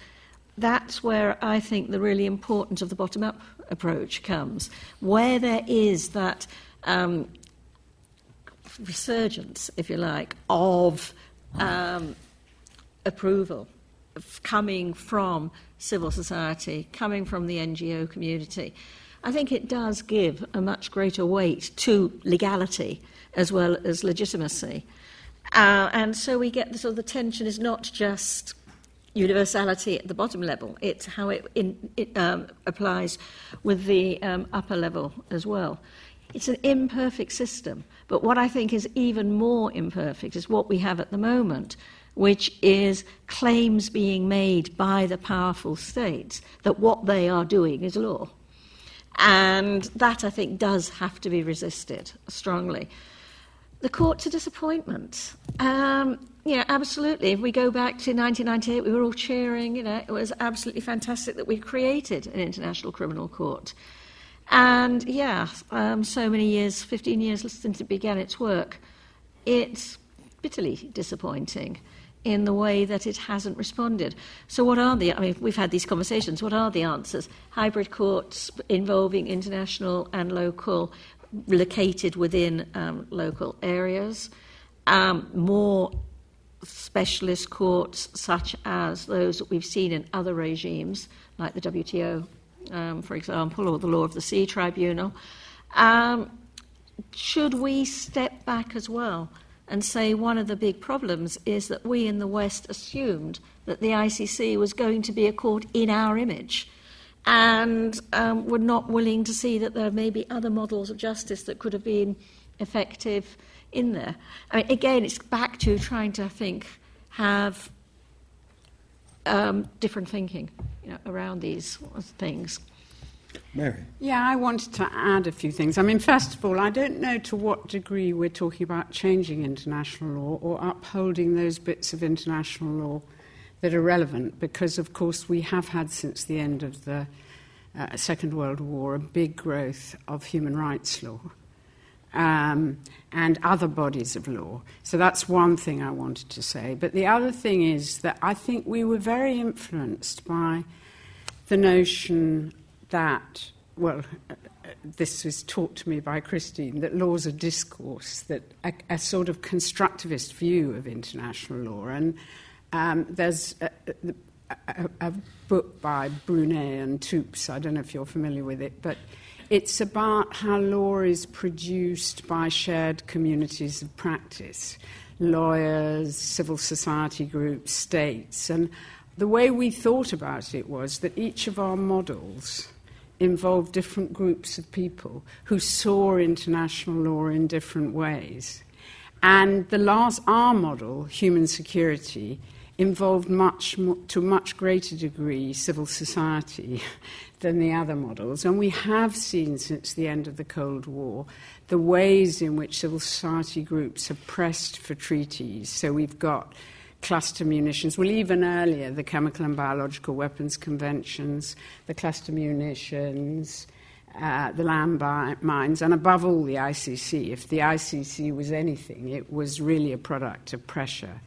that's where I think the really importance of the bottom up approach comes. Where there is that um, resurgence, if you like, of um, approval coming from civil society, coming from the NGO community. I think it does give a much greater weight to legality as well as legitimacy. Uh, and so we get the sort of the tension is not just universality at the bottom level, it's how it, in, it um, applies with the um, upper level as well. It's an imperfect system, but what I think is even more imperfect is what we have at the moment, which is claims being made by the powerful states that what they are doing is law. And that, I think, does have to be resisted strongly. The court's a disappointment. Um, yeah, absolutely. If we go back to 1998, we were all cheering. You know, it was absolutely fantastic that we created an international criminal court. And yeah, um, so many years, 15 years since it began its work, it's bitterly disappointing in the way that it hasn't responded. So, what are the, I mean, we've had these conversations, what are the answers? Hybrid courts involving international and local, located within um, local areas, um, more specialist courts such as those that we've seen in other regimes, like the WTO, um, for example, or the Law of the Sea Tribunal. Um, should we step back as well and say one of the big problems is that we in the West assumed that the ICC was going to be a court in our image? And um, were not willing to see that there may be other models of justice that could have been effective in there. I mean, again, it's back to trying to, I think, have um, different thinking you know, around these things. Mary. Yeah, I wanted to add a few things. I mean, first of all, I don't know to what degree we're talking about changing international law or upholding those bits of international law that are relevant, because, of course, we have had since the end of the uh, Second World War a big growth of human rights law um, and other bodies of law. So that's one thing I wanted to say. But the other thing is that I think we were very influenced by the notion that, well, uh, this was taught to me by Christine, that laws are discourse, that a, a sort of constructivist view of international law. And um, there's a, a, a, book by Brunnée and Toope, I don't know if you're familiar with it, but it's about how law is produced by shared communities of practice lawyers, civil society groups, states. And the way we thought about it was that each of our models involved different groups of people who saw international law in different ways. And the last, our model, human security, involved much more, to a much greater degree civil society than the other models. And we have seen since the end of the Cold War the ways in which civil society groups have pressed for treaties. So we've got cluster munitions, well, even earlier, the Chemical and Biological Weapons Conventions, the cluster munitions. Uh, the land mines, and above all, the ICC. If the ICC was anything, it was really a product of pressure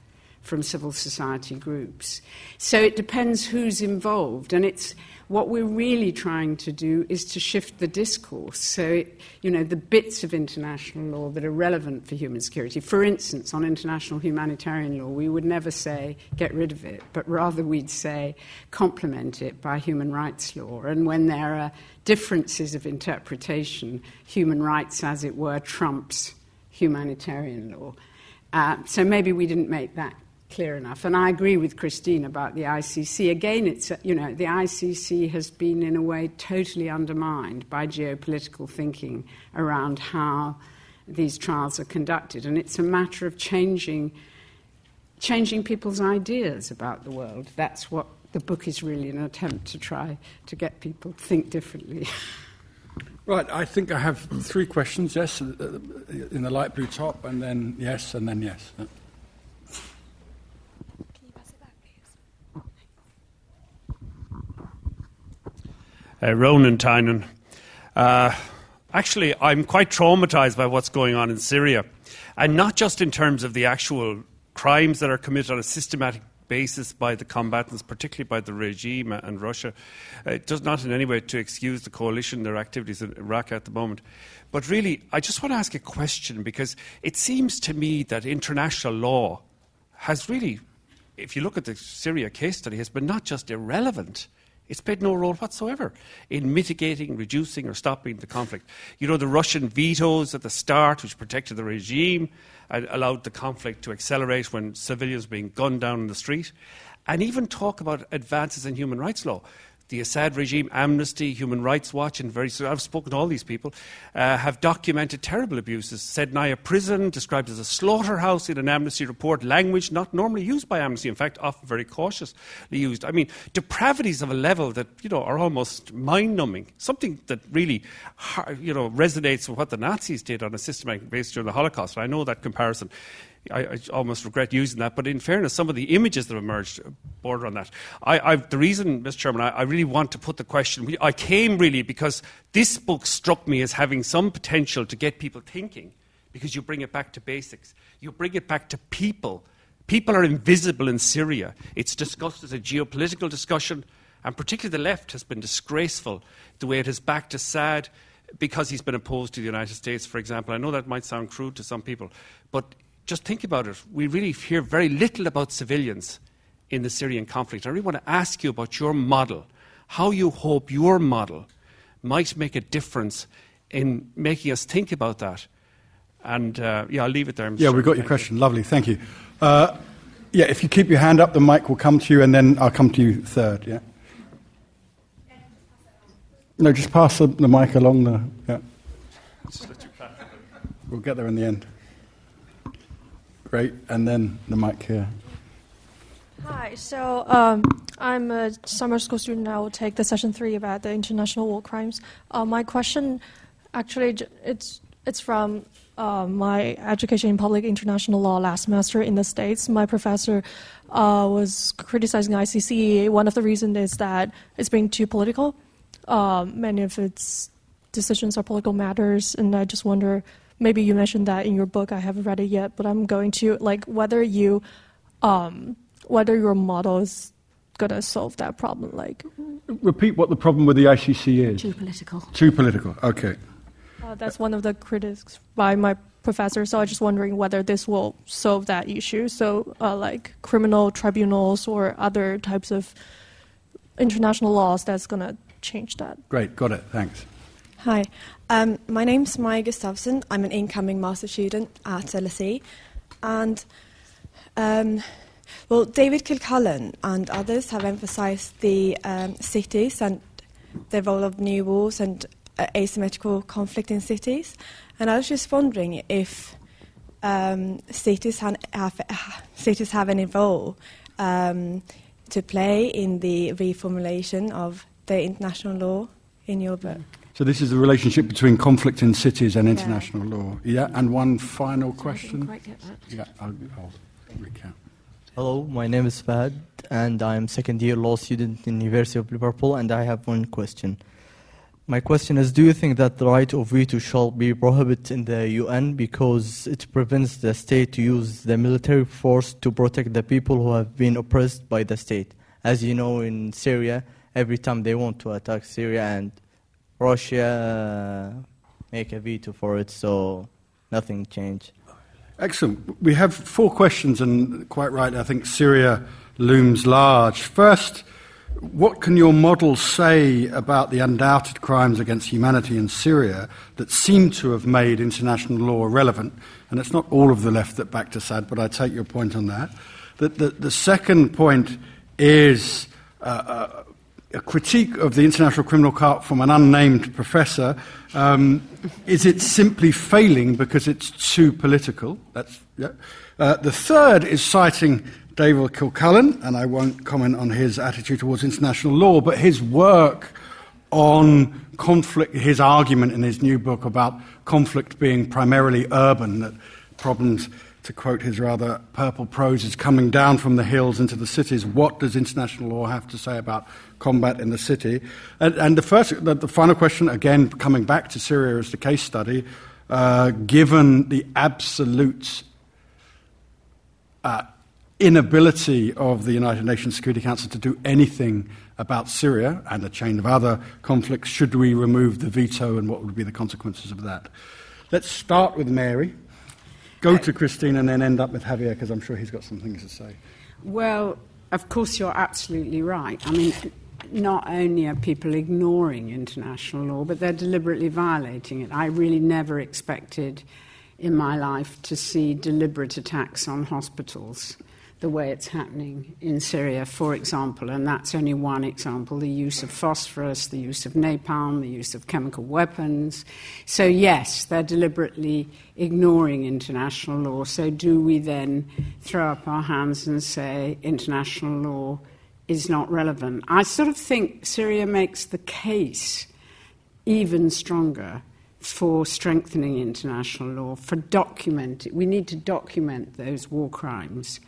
from civil society groups. So it depends who's involved, and it's what we're really trying to do is to shift the discourse. So, it, you know, the bits of international law that are relevant for human security. For instance, on international humanitarian law, we would never say get rid of it, but rather we'd say complement it by human rights law. And when there are differences of interpretation, human rights, as it were, trumps humanitarian law. Uh, so maybe we didn't make that clear enough. And I agree with Christine about the ICC. Again, it's, you know, the ICC has been, in a way, totally undermined by geopolitical thinking around how these trials are conducted. And it's a matter of changing, changing people's ideas about the world. That's what the book is really an attempt to try to get people to think differently. Right, I think I have three questions. Yes, uh, in the light blue top, and then yes, and then yes. Ronan Tynan. Uh, actually, I'm quite traumatized by what's going on in Syria. And not just in terms of the actual crimes that are committed on a systematic basis by the combatants, particularly by the regime and Russia. Uh, it does not in any way to excuse the coalition, their activities in Iraq at the moment. But really, I just want to ask a question because it seems to me that international law has really, if you look at the Syria case study, has been not just irrelevant, it's played no role whatsoever in mitigating, reducing, or stopping the conflict. You know, the Russian vetoes at the start, which protected the regime, and allowed the conflict to accelerate when civilians were being gunned down in the street, and even talk about advances in human rights law. The Assad regime, Amnesty, Human Rights Watch, and very I've spoken to all these people, uh, have documented terrible abuses. Sednaya prison, described as a slaughterhouse in an Amnesty report, language not normally used by Amnesty, in fact, often very cautiously used. I mean, depravities of a level that, you know, are almost mind-numbing. Something that really, you know, resonates with what the Nazis did on a systematic basis during the Holocaust. And I know that comparison I, I, almost regret using that, but in fairness, some of the images that have emerged border on that. I, the reason, Mr. Chairman, I, really want to put the question. I came really because this book struck me as having some potential to get people thinking, because you bring it back to basics. You bring it back to people. People are invisible in Syria. It's discussed as a geopolitical discussion, and particularly the left has been disgraceful the way it has backed Assad because he's been opposed to the United States, for example. I know that might sound crude to some people, but just think about it. We really hear very little about civilians in the Syrian conflict. I really want to ask you about your model, how you hope your model might make a difference in making us think about that. And uh, yeah, I'll leave it there. Mr. Yeah, we got your question. You. Lovely, thank you. Uh, yeah, if you keep your hand up, the mic will come to you, and then I'll come to you third. Yeah. No, just pass the, the mic along the. Yeah. We'll get there in the end. Great. And then the mic here. Hi. So um, I'm a summer school student. I will take the session three about the international war crimes. Uh, my question, actually, it's it's from uh, my education in public international law last semester in the States. My professor uh, was criticizing ICC. One of the reasons is that it's being too political. Um, many of its decisions are political matters, and I just wonder maybe you mentioned that in your book. I haven't read it yet, but I'm going to like whether you, um, whether your model is gonna solve that problem. Like, repeat what the problem with the ICC is. Too political. Too political. Okay. Uh, that's one of the critics by my professor. So I'm just wondering whether this will solve that issue. So, uh, like criminal tribunals or other types of international laws that's gonna change that. Great. Got it. Thanks. Hi, um, my name's Maya Gustafsson. I'm an incoming master student at LSE. And, um, well, David Kilcullen and others have emphasised the um, cities and the role of new wars and uh, asymmetrical conflict in cities. And I was just wondering if um, cities, have, have, cities have any role um, to play in the reformulation of the international law in your book. So this is the relationship between conflict in cities and international yeah. law. Yeah, and one final question. Yeah, I'll, I'll recount. Hello, my name is Fahad, and I'm second year law student in University of Liverpool, and I have one question. My question is, do you think that the right of veto shall be prohibited in the UN because it prevents the state to use the military force to protect the people who have been oppressed by the state? As you know, in Syria, every time they want to attack Syria and Russia make a veto for it, so nothing changed. Excellent. We have four questions, and quite right, I think Syria looms large. First, what can your model say about the undoubted crimes against humanity in Syria that seem to have made international law relevant? And it's not all of the left that backed Assad, but I take your point on that. The, the, the second point is uh, uh, a critique of the International Criminal Court from an unnamed professor. Um, is it simply failing because it's too political? That's, yeah. Uh, the third is citing David Kilcullen, and I won't comment on his attitude towards international law, but his work on conflict, his argument in his new book about conflict being primarily urban, that problems to quote his rather purple prose, is coming down from the hills into the cities. What does international law have to say about combat in the city? And, and the, first, the, the, final question, again, coming back to Syria as the case study, uh, given the absolute uh, inability of the United Nations Security Council to do anything about Syria and a chain of other conflicts, should we remove the veto and what would be the consequences of that? Let's start with Mary go to Christine and then end up with Javier because I'm sure he's got some things to say. Well, of course, you're absolutely right. I mean, not only are people ignoring international law, but they're deliberately violating it. I really never expected in my life to see deliberate attacks on hospitals. the way it's happening in Syria, for example, and that's only one example the use of phosphorus, the use of napalm, the use of chemical weapons. So, yes, they're deliberately ignoring international law. So, do we then throw up our hands and say international law is not relevant? I sort of think Syria makes the case even stronger for strengthening international law, for documenting. We need to document those war crimes.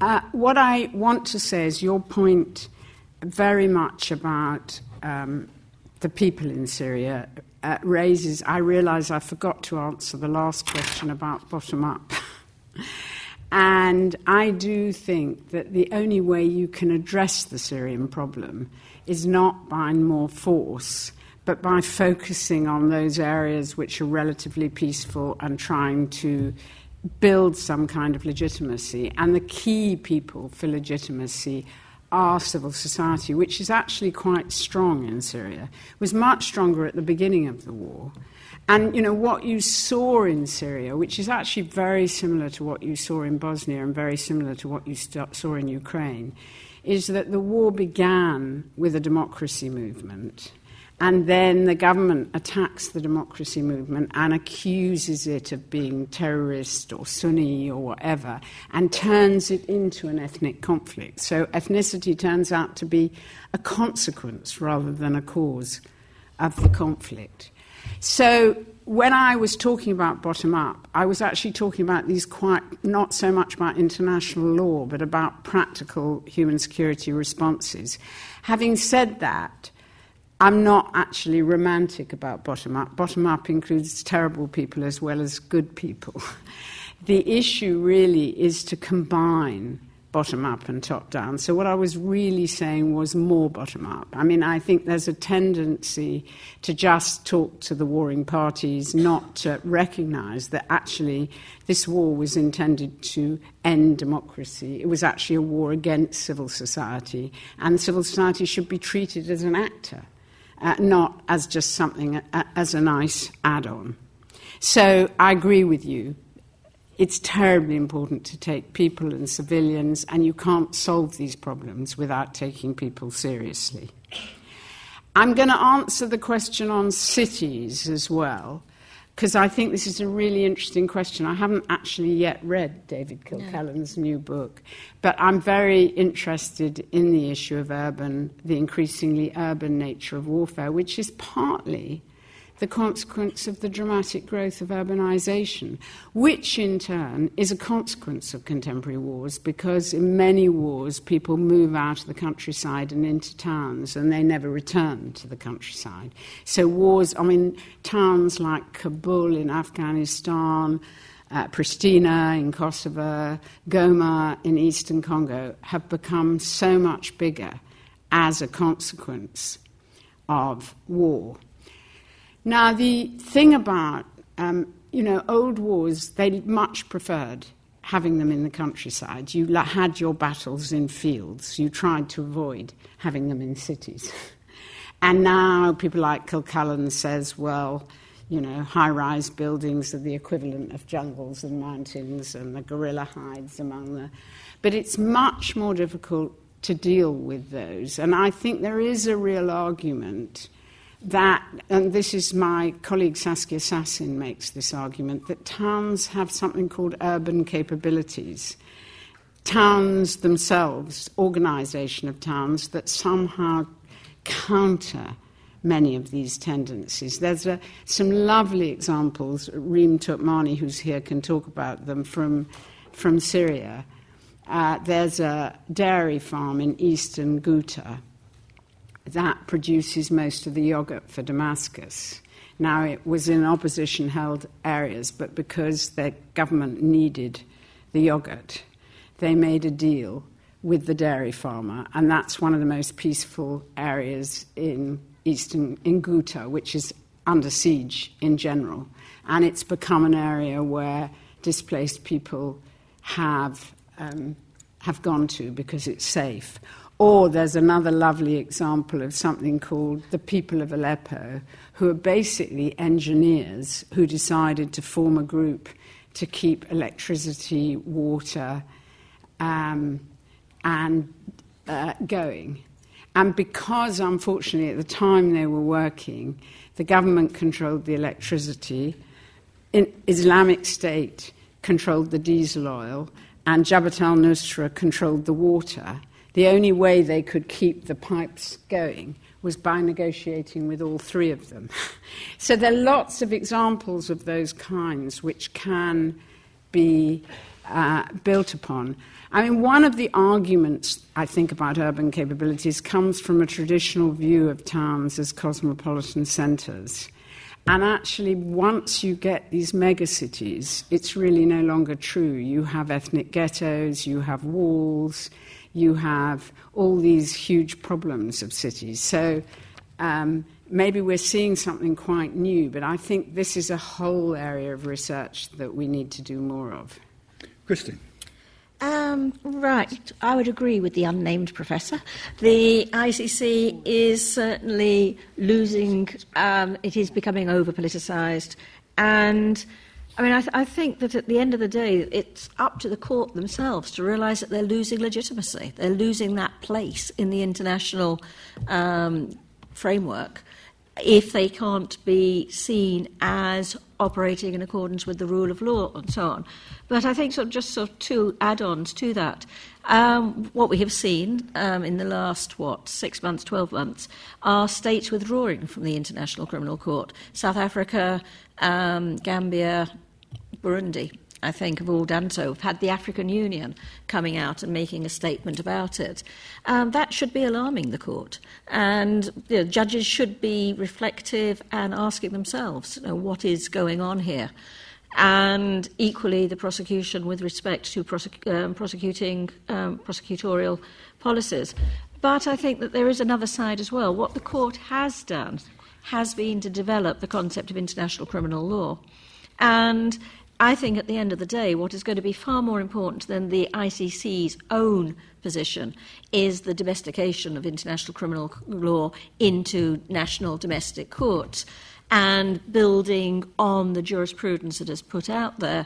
Uh, what I want to say is your point very much about um, the people in Syria uh, raises. I realise I forgot to answer the last question about bottom up. and I do think that the only way you can address the Syrian problem is not by more force, but by focusing on those areas which are relatively peaceful and trying to build some kind of legitimacy. And the key people for legitimacy are civil society, which is actually quite strong in Syria. It was much stronger at the beginning of the war. And you know what you saw in Syria, which is actually very similar to what you saw in Bosnia and very similar to what you st- saw in Ukraine, is that the war began with a democracy movement and then the government attacks the democracy movement and accuses it of being terrorist or Sunni or whatever and turns it into an ethnic conflict. So ethnicity turns out to be a consequence rather than a cause of the conflict. So when I was talking about bottom up, I was actually talking about these quite, not so much about international law, but about practical human security responses. Having said that, I'm not actually romantic about bottom up. Bottom up includes terrible people as well as good people. the issue really is to combine bottom up and top down. So, what I was really saying was more bottom up. I mean, I think there's a tendency to just talk to the warring parties, not to recognize that actually this war was intended to end democracy. It was actually a war against civil society, and civil society should be treated as an actor uh, not as just something, uh, as a nice add on. So I agree with you. It's terribly important to take people and civilians, and you can't solve these problems without taking people seriously. I'm going to answer the question on cities as well because I think this is a really interesting question. I haven't actually yet read David Kilcullen's no. new book, but I'm very interested in the issue of urban, the increasingly urban nature of warfare, which is partly the consequence of the dramatic growth of urbanization, which in turn is a consequence of contemporary wars because in many wars people move out of the countryside and into towns and they never return to the countryside. So, wars, I mean, towns like Kabul in Afghanistan. Uh, Pristina in Kosovo, Goma in eastern Congo have become so much bigger as a consequence of war. Now, the thing about, um, you know, old wars, they much preferred having them in the countryside. You had your battles in fields. You tried to avoid having them in cities. and now people like Kilcullen says, well, you know, high-rise buildings are the equivalent of jungles and mountains and the guerrilla hides among the... But it's much more difficult to deal with those. And I think there is a real argument that, and this is my colleague Saskia Sassen makes this argument, that towns have something called urban capabilities. Towns themselves, organisation of towns, that somehow counter many of these tendencies. There's a, some lovely examples. Reem Turkmani, who's here, can talk about them from, from Syria. Uh, there's a dairy farm in eastern Ghouta that produces most of the yogurt for Damascus. Now, it was in opposition held areas, but because the government needed the yogurt, they made a deal with the dairy farmer, and that's one of the most peaceful areas in eastern in Ghouta, which is under siege in general. And it's become an area where displaced people have, um, have gone to because it's safe. Or there's another lovely example of something called the people of Aleppo, who are basically engineers who decided to form a group to keep electricity, water, um, and uh, going. And because, unfortunately, at the time they were working, the government controlled the electricity, in Islamic State controlled the diesel oil, and Jabhat al Nusra controlled the water, the only way they could keep the pipes going was by negotiating with all three of them. so there are lots of examples of those kinds which can be uh, built upon. I mean, one of the arguments I think about urban capabilities comes from a traditional view of towns as cosmopolitan centres. And actually, once you get these megacities, it's really no longer true. You have ethnic ghettos, you have walls, you have all these huge problems of cities. So um, maybe we're seeing something quite new, but I think this is a whole area of research that we need to do more of. Christine. Um, right, I would agree with the unnamed professor. The ICC is certainly losing, um, it is becoming over politicised, and I mean, I, th- I, think that at the end of the day, it's up to the court themselves to realise that they're losing legitimacy. They're losing that place in the international um, framework if they can't be seen as operating in accordance with the rule of law and so on. But I think sort of just sort of two add-ons to that. Um, what we have seen um, in the last, what, six months, 12 months, are states withdrawing from the International Criminal Court. South Africa, um, Gambia, Burundi. I think, have all done so. We've had the African Union coming out and making a statement about it. Um, that should be alarming the court. And you know, judges should be reflective and asking themselves you know, what is going on here. And equally, the prosecution with respect to prosec- um, prosecuting um, prosecutorial policies. But I think that there is another side as well. What the court has done has been to develop the concept of international criminal law. And I think at the end of the day, what is going to be far more important than the ICC's own position is the domestication of international criminal law into national domestic courts and building on the jurisprudence that is put out there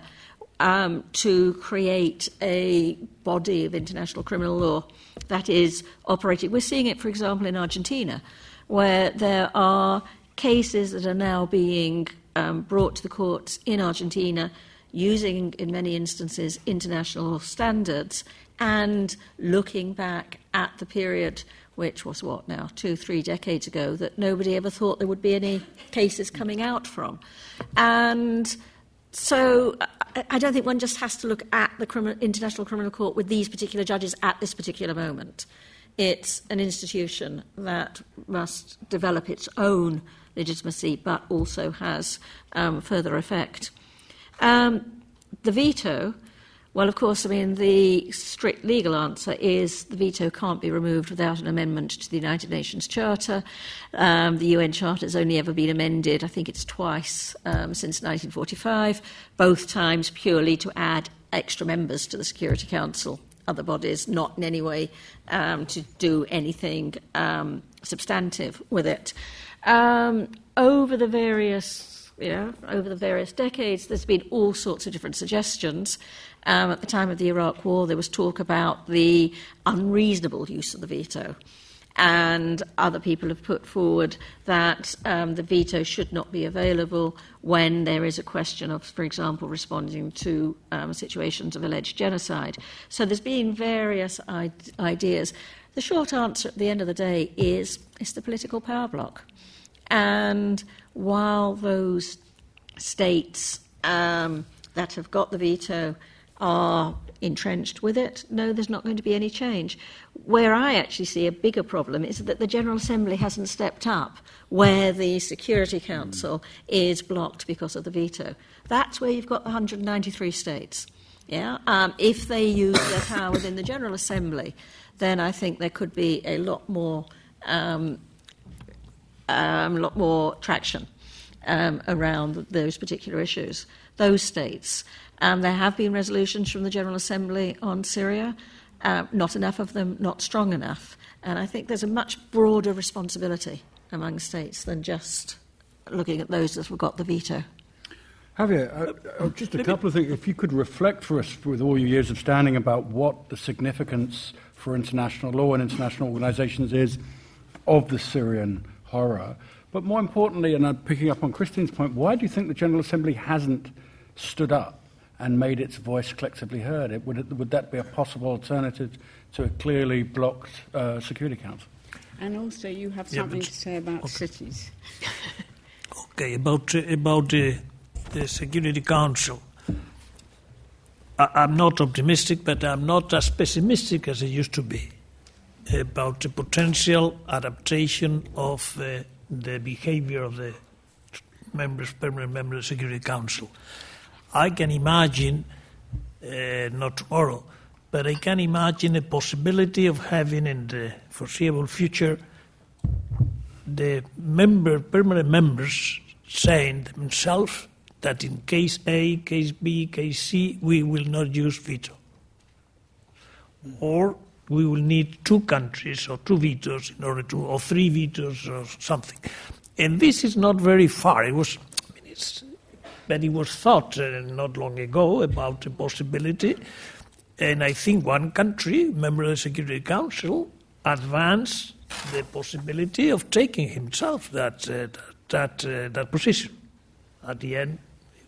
um, to create a body of international criminal law that is operating. We're seeing it, for example, in Argentina, where there are cases that are now being um, brought to the courts in Argentina using, in many instances, international standards and looking back at the period which was what now, two, three decades ago, that nobody ever thought there would be any cases coming out from. And so I don't think one just has to look at the criminal, International Criminal Court with these particular judges at this particular moment. It's an institution that must develop its own legitimacy but also has um, further effect. Um, the veto, well, of course, I mean, the strict legal answer is the veto can't be removed without an amendment to the United Nations Charter. Um, the UN Charter has only ever been amended, I think it's twice um, since 1945, both times purely to add extra members to the Security Council, other bodies, not in any way um, to do anything um, substantive with it. Um, over the various you know, over the various decades, there's been all sorts of different suggestions. Um, at the time of the Iraq War, there was talk about the unreasonable use of the veto. And other people have put forward that um, the veto should not be available when there is a question of, for example, responding to um, situations of alleged genocide. So there's been various I- ideas. The short answer at the end of the day is it's the political power block. And while those states um, that have got the veto are entrenched with it, no, there's not going to be any change. Where I actually see a bigger problem is that the General Assembly hasn't stepped up where the Security Council is blocked because of the veto. That's where you've got the 193 states. Yeah? Um, if they use their power within the General Assembly, then I think there could be a lot more um, a lot more traction um, around those particular issues. Those states. Um, there have been resolutions from the General Assembly on Syria, uh, not enough of them, not strong enough. And I think there's a much broader responsibility among states than just looking at those that have got the veto. Javier, uh, uh, just a couple of things. If you could reflect for us, with all your years of standing, about what the significance for international law and international organizations is of the Syrian horror. But more importantly, and I'm picking up on Christine's point, why do you think the General Assembly hasn't stood up and made its voice collectively heard? It, would, it, would that be a possible alternative to a clearly blocked uh, Security Council? And also, you have something yeah, to say about okay. cities. okay, about, uh, about uh, the Security Council. I, I'm not optimistic, but I'm not as pessimistic as I used to be about the potential adaptation of uh, the behavior of the members, permanent members of the Security Council. I can imagine, uh, not tomorrow, but I can imagine a possibility of having in the foreseeable future the member, permanent members saying themselves that in case A, case B, case C, we will not use veto. Or we will need two countries or two vetoes in order to, or three vetoes or something. And this is not very far. It was, I mean, it's, but it was thought uh, not long ago about the possibility. And I think one country, member of the Security Council, advanced the possibility of taking himself that uh, that uh, that position. At the end,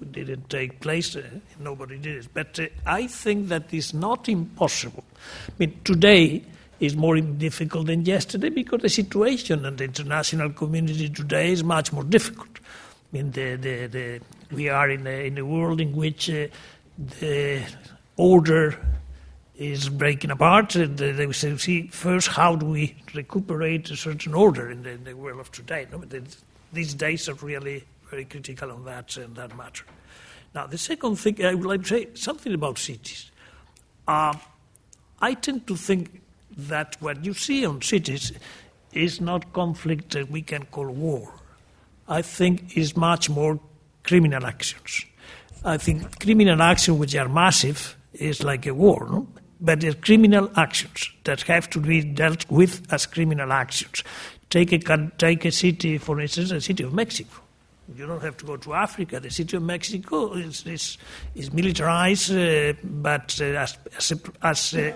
didn't take place. Uh, nobody did it. But uh, I think that is not impossible. I mean, today is more difficult than yesterday because the situation and the international community today is much more difficult. I mean, the, the, the, we are in a, in a world in which uh, the order is breaking apart. And they say see first how do we recuperate a certain order in the, in the world of today. No? These days are really very critical on that, and that matter. Now, the second thing I would like to say something about cities. Uh, I tend to think that what you see on cities is not conflict that we can call war. I think is much more criminal actions. I think criminal actions which are massive is like a war, no? but they're criminal actions that have to be dealt with as criminal actions. Take a, take a city, for instance, the city of Mexico. You don't have to go to Africa. The city of Mexico is, is, is militarized, uh, but uh, as, as, a,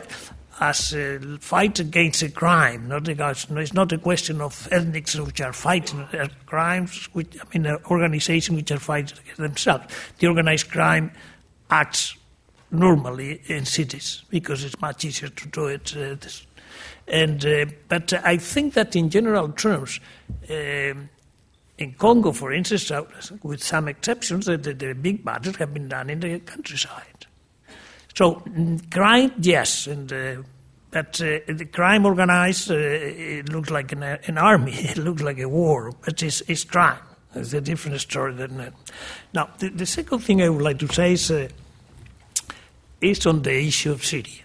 as, a, fight against a crime. Not against, it's not a question of ethnics which are fighting uh, crimes, which, I mean, uh, organizations which are fighting themselves. The organized crime acts normally in cities because it's much easier to do it. Uh, and, uh, but I think that in general terms, um, in Congo, for instance, with some exceptions, the, the, the big battles have been done in the countryside. So, crime, yes, and uh, but uh, the crime organized, uh, it looks like an, an, army, it looks like a war, but it's, it's crime. It's a different story than that. Now, the, the, second thing I would like to say is, uh, is on the issue of Syria.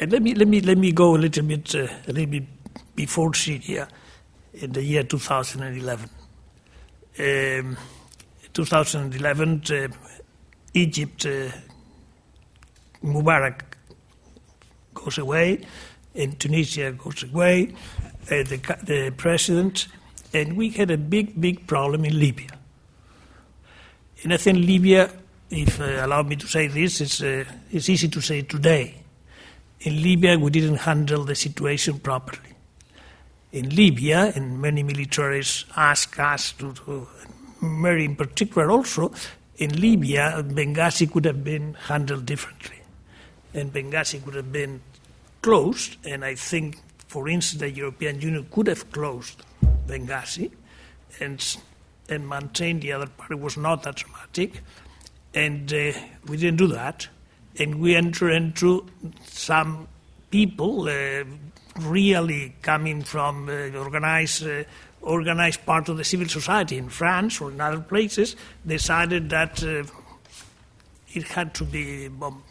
And let me, let me, let me go a little bit, uh, a little bit before Syria in the year 2011. Um, 2011, uh, Egypt, uh, Mubarak goes away, and Tunisia goes away, uh, the, the president, and we had a big, big problem in Libya. And I think Libya, if uh, allow me to say this, it's, uh, it's easy to say today. In Libya, we didn't handle the situation properly in Libya, and many militaries ask us to, to Mary in particular also, in Libya, Benghazi could have been handled differently. And Benghazi could have been closed, and I think, for instance, the European Union could have closed Benghazi and, and maintained the other part. It was not that dramatic. And uh, we didn't do that. And we entered into some people, uh, really coming from uh, organized, uh, organized part of the civil society in France or in other places decided that uh, it had to be bombed.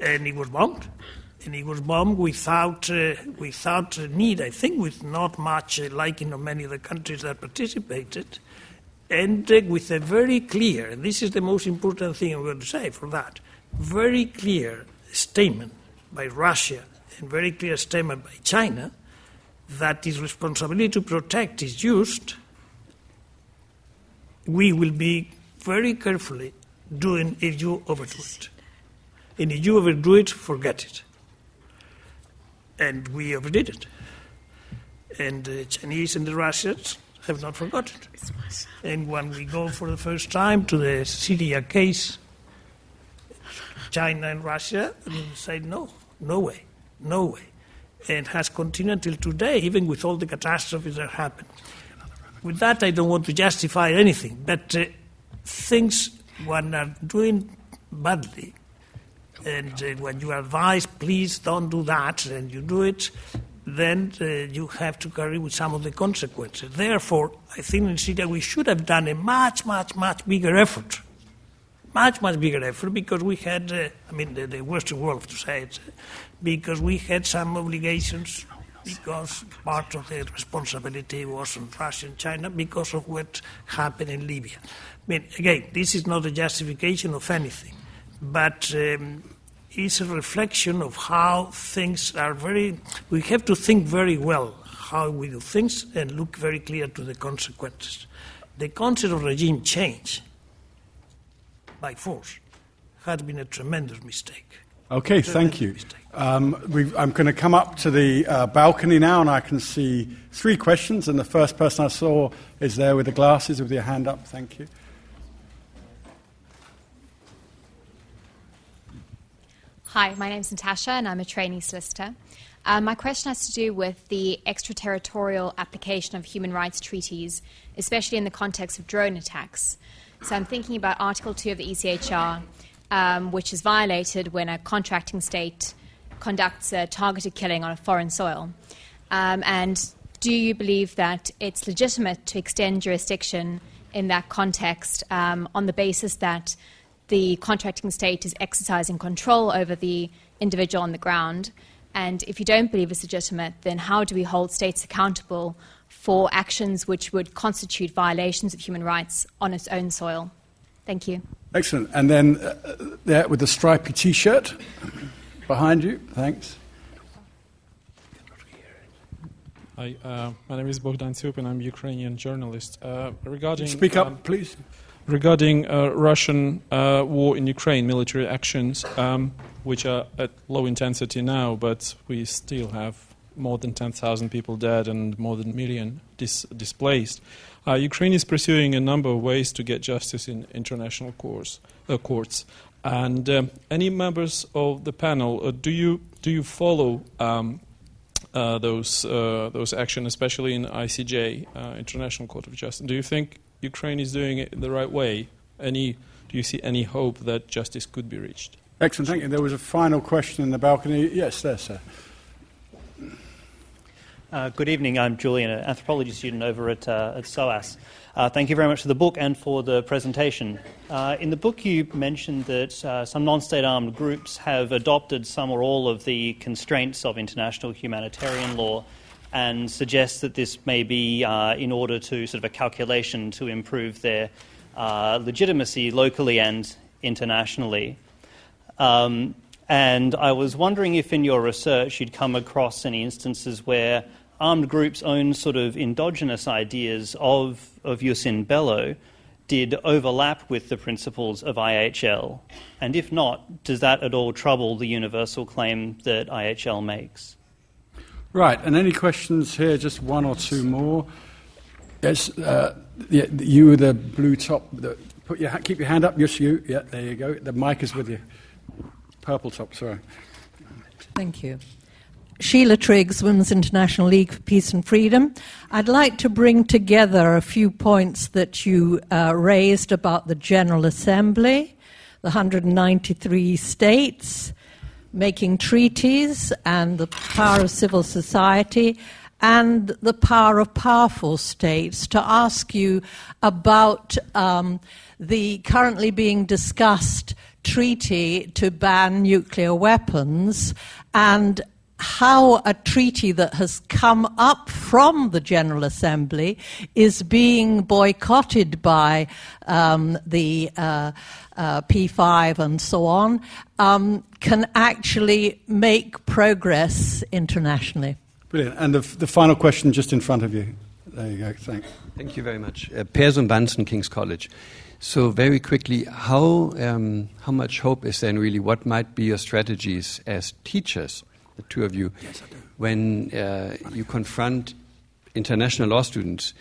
And it was bombed. And it was bombed without, uh, without need, I think, with not much uh, liking of many of the countries that participated, and uh, with a very clear, this is the most important thing I'm going to say for that, very clear statement by Russia and very clear statement by China that its responsibility to protect is used we will be very carefully doing if you overdo it. And if you overdo it, forget it. And we overdid it. And the Chinese and the Russians have not forgotten. And when we go for the first time to the Syria case, China and Russia say no, no way, no way. And has continued until today, even with all the catastrophes that happened. With that, I don't want to justify anything, but uh, things when are doing badly, and uh, when you advise, please don't do that, and you do it, then uh, you have to carry with some of the consequences. Therefore, I think in Syria we should have done a much, much, much bigger effort. Much, much bigger effort because we had, uh, I mean, the, the, Western world to say it, because we had some obligations because part of the responsibility was on Russia and China because of what happened in Libya. I mean, again, this is not a justification of anything, but um, it's a reflection of how things are very. We have to think very well how we do things and look very clear to the consequences. The concept of regime change by force has been a tremendous mistake. Okay, thank you. Um, I'm going to come up to the uh, balcony now, and I can see three questions. And the first person I saw is there with the glasses, with your hand up. Thank you. Hi, my name is Natasha, and I'm a trainee solicitor. Um, my question has to do with the extraterritorial application of human rights treaties, especially in the context of drone attacks. So I'm thinking about Article 2 of the ECHR um, which is violated when a contracting state conducts a targeted killing on a foreign soil? Um, and do you believe that it's legitimate to extend jurisdiction in that context um, on the basis that the contracting state is exercising control over the individual on the ground? And if you don't believe it's legitimate, then how do we hold states accountable for actions which would constitute violations of human rights on its own soil? Thank you. Excellent. And then uh, there with the stripy t shirt behind you. Thanks. Hi, uh, my name is Bogdan Tsiupin. I'm a Ukrainian journalist. Uh, regarding speak up, um, please. Regarding uh, Russian uh, war in Ukraine, military actions, um, which are at low intensity now, but we still have more than 10,000 people dead and more than a million dis- displaced. Uh, Ukraine is pursuing a number of ways to get justice in international course, uh, courts. And um, any members of the panel, uh, do you do you follow um, uh, those uh, those actions, especially in ICJ, uh, International Court of Justice? Do you think Ukraine is doing it the right way? Any do you see any hope that justice could be reached? Excellent, thank you. There was a final question in the balcony. Yes, there, sir. Uh, good evening. I'm Julian, an anthropology student over at, uh, at SOAS. Uh, thank you very much for the book and for the presentation. Uh, in the book, you mentioned that uh, some non state armed groups have adopted some or all of the constraints of international humanitarian law and suggest that this may be uh, in order to sort of a calculation to improve their legitimacy locally and internationally. Um, and I was wondering if in your research you'd come across any instances where armed groups' own sort of endogenous ideas of, of jus in bello did overlap with the principles of IHL? And if not, does that at all trouble the universal claim that IHL makes? Right, and any questions here? Just one or two more. Yes, uh, yeah, you were the blue top. The, put your keep your hand up. Yes, you. Yeah, there you go. The mic is with you. Purple top. Sorry. Thank you. Sheila Triggs, Women's International League for Peace and Freedom. I'd like to bring together a few points that you uh, raised about the General Assembly, the 193 states making treaties, and the power of civil society, and the power of powerful states to ask you about um, the currently being discussed treaty to ban nuclear weapons and how a treaty that has come up from the General Assembly is being boycotted by um, the uh, uh, P5 and so on um, can actually make progress internationally. Brilliant. And the, the final question just in front of you. There you go. Thanks. Thank you very much. Uh, Persson Bansen, King's College. So very quickly, how um, how much hope is there in really? What might be your strategies as teachers, the two of you, yes, when uh, you confront international law students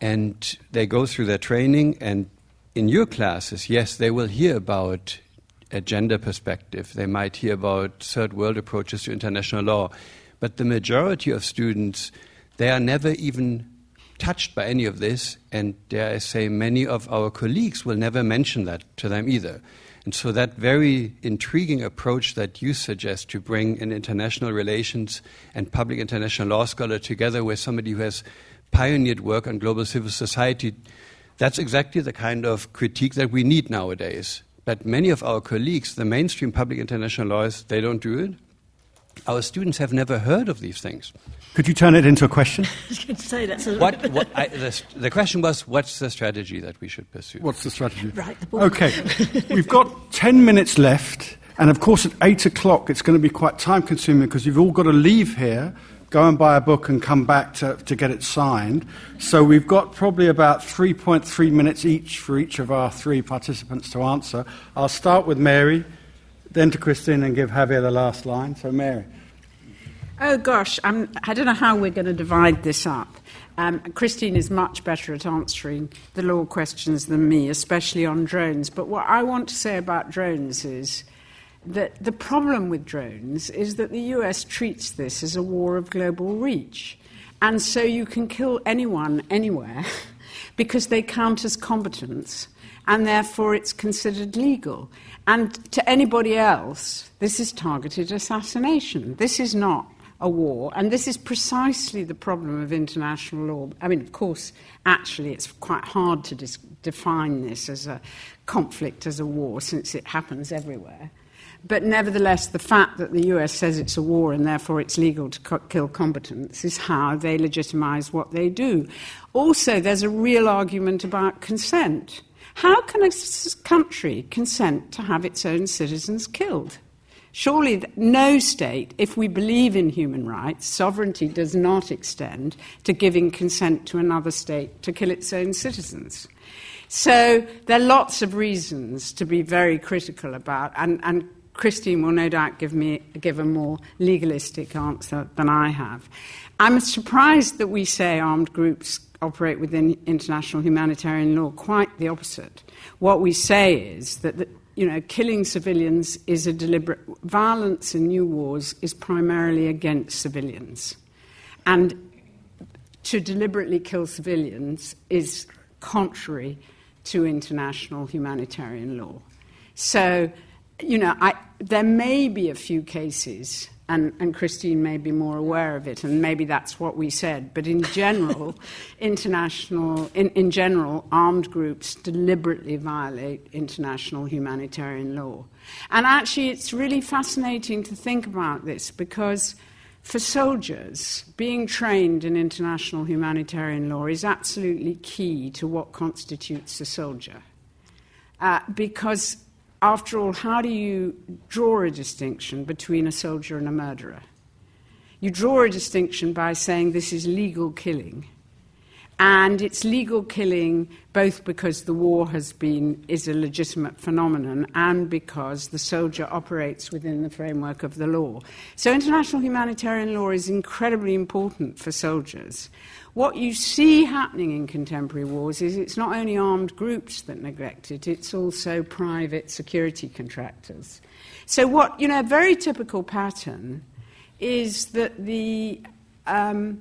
and they go through their training and in your classes, yes, they will hear about a gender perspective. They might hear about third world approaches to international law. But the majority of students, they are never even touched by any of this, and dare I say, many of our colleagues will never mention that to them either. And so, that very intriguing approach that you suggest to bring an international relations and public international law scholar together with somebody who has pioneered work on global civil society, that's exactly the kind of critique that we need nowadays. But many of our colleagues, the mainstream public international lawyers, they don't do it. Our students have never heard of these things. Could you turn it into a question? I was going to say that's a what, what I, the, the, question was, what's the strategy that we should pursue? What's the strategy? Right. The okay, we've got ten minutes left, and of course, at eight o'clock, it's going to be quite time-consuming because you've all got to leave here, go and buy a book, and come back to, to get it signed. So we've got probably about 3.3 minutes each for each of our three participants to answer. I'll start with Mary, then to Christine, and give Javier the last line. So, Mary. Oh gosh, I'm, I do not know how we're going to divide this up. Um, Christine is much better at answering the law questions than me, especially on drones. But what I want to say about drones is that the problem with drones is that the US treats this as a war of global reach. And so you can kill anyone anywhere because they count as combatants, and therefore it's considered legal. And to anybody else, this is targeted assassination. This is not a war. And this is precisely the problem of international law. I mean, of course, actually, it's quite hard to dis- define this as a conflict, as a war, since it happens everywhere. But nevertheless, the fact that the US says it's a war and therefore it's legal to co- kill combatants is how they legitimize what they do. Also, there's a real argument about consent. How can a country consent to have its own citizens killed? Surely, no state, if we believe in human rights, sovereignty does not extend to giving consent to another state to kill its own citizens. So, there are lots of reasons to be very critical about, and, and Christine will no doubt give, me, give a more legalistic answer than I have. I'm surprised that we say armed groups operate within international humanitarian law. Quite the opposite. What we say is that you know, killing civilians is a deliberate violence in new wars is primarily against civilians, and to deliberately kill civilians is contrary to international humanitarian law. So, you know, I, there may be a few cases and, and Christine may be more aware of it, and maybe that's what we said. But in general, international, in, in general, armed groups deliberately violate international humanitarian law. And actually, it's really fascinating to think about this because for soldiers, being trained in international humanitarian law is absolutely key to what constitutes a soldier. Uh, because after all, how do you draw a distinction between a soldier and a murderer? You draw a distinction by saying this is legal killing. And it's legal killing both because the war has been, is a legitimate phenomenon and because the soldier operates within the framework of the law. So international humanitarian law is incredibly important for soldiers. What you see happening in contemporary wars is it's not only armed groups that neglect it, it's also private security contractors. So, what, you know, a very typical pattern is that the, um,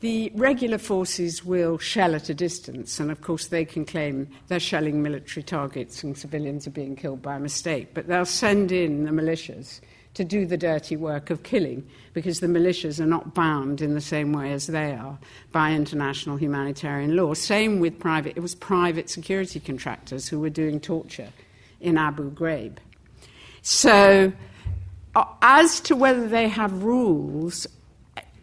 the regular forces will shell at a distance, and of course, they can claim they're shelling military targets and civilians are being killed by mistake, but they'll send in the militias to do the dirty work of killing because the militias are not bound in the same way as they are by international humanitarian law. Same with private, it was private security contractors who were doing torture in Abu Ghraib. So, uh, as to whether they have rules,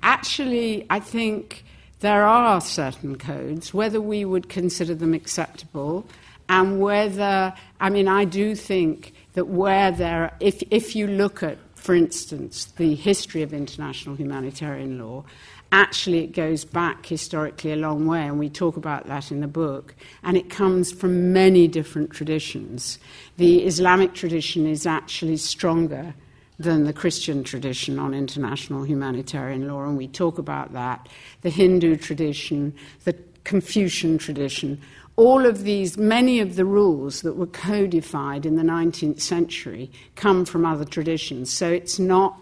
actually, I think there are certain codes, whether we would consider them acceptable, and whether, I mean, I do think that where there, if, if you look at for instance, the history of international humanitarian law, actually it goes back historically a long way, and we talk about that in the book, and it comes from many different traditions. The Islamic tradition is actually stronger than the Christian tradition on international humanitarian law, and we talk about that. The Hindu tradition, the Confucian tradition, all of these, many of the rules that were codified in the 19th century come from other traditions. So it's not,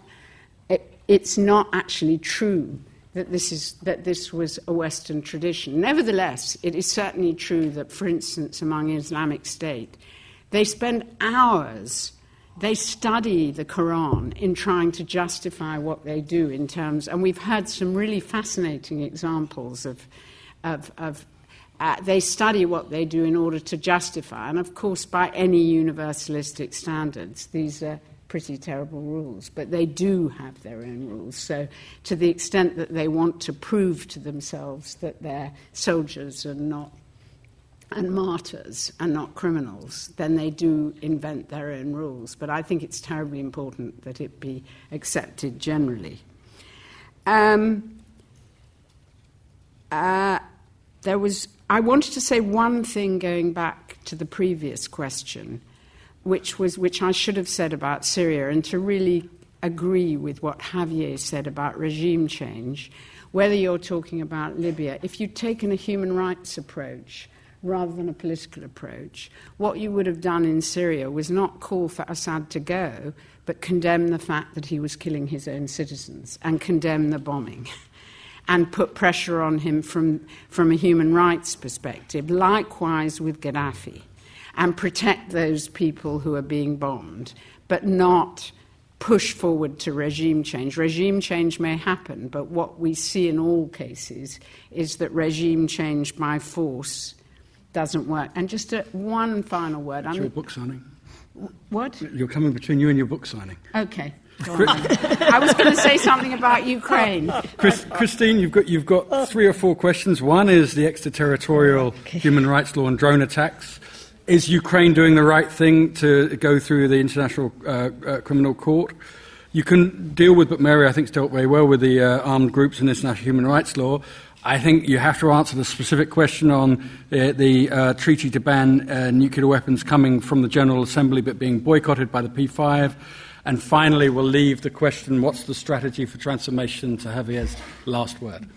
it, it's not actually true that this, is, that this was a Western tradition. Nevertheless, it is certainly true that, for instance, among Islamic State, they spend hours, they study the Quran in trying to justify what they do in terms, and we've had some really fascinating examples of, of, of uh, they study what they do in order to justify, and of course, by any universalistic standards, these are pretty terrible rules, but they do have their own rules. So, to the extent that they want to prove to themselves that they're soldiers and not and martyrs and not criminals, then they do invent their own rules. But I think it's terribly important that it be accepted generally. Um, uh, there was I wanted to say one thing going back to the previous question, which was which I should have said about Syria, and to really agree with what Javier said about regime change. Whether you're talking about Libya, if you'd taken a human rights approach rather than a political approach, what you would have done in Syria was not call for Assad to go, but condemn the fact that he was killing his own citizens and condemn the bombing. and put pressure on him from, from a human rights perspective. Likewise with Gaddafi, and protect those people who are being bombed, but not push forward to regime change. Regime change may happen, but what we see in all cases is that regime change by force doesn't work. And just a, one final word. It's your book signing. What? You're coming between you and your book signing. Okay. I was going to say something about Ukraine. Chris, Christine, you've got, you've got three or four questions. One is the extraterritorial okay. human rights law and drone attacks. Is Ukraine doing the right thing to go through the International uh, uh, Criminal Court? You can deal with, but Mary, I think, has dealt very well with the uh, armed groups and international human rights law. I think you have to answer the specific question on uh, the uh, treaty to ban uh, nuclear weapons coming from the General Assembly but being boycotted by the P5. And finally, we'll leave the question what's the strategy for transformation to Javier's last word.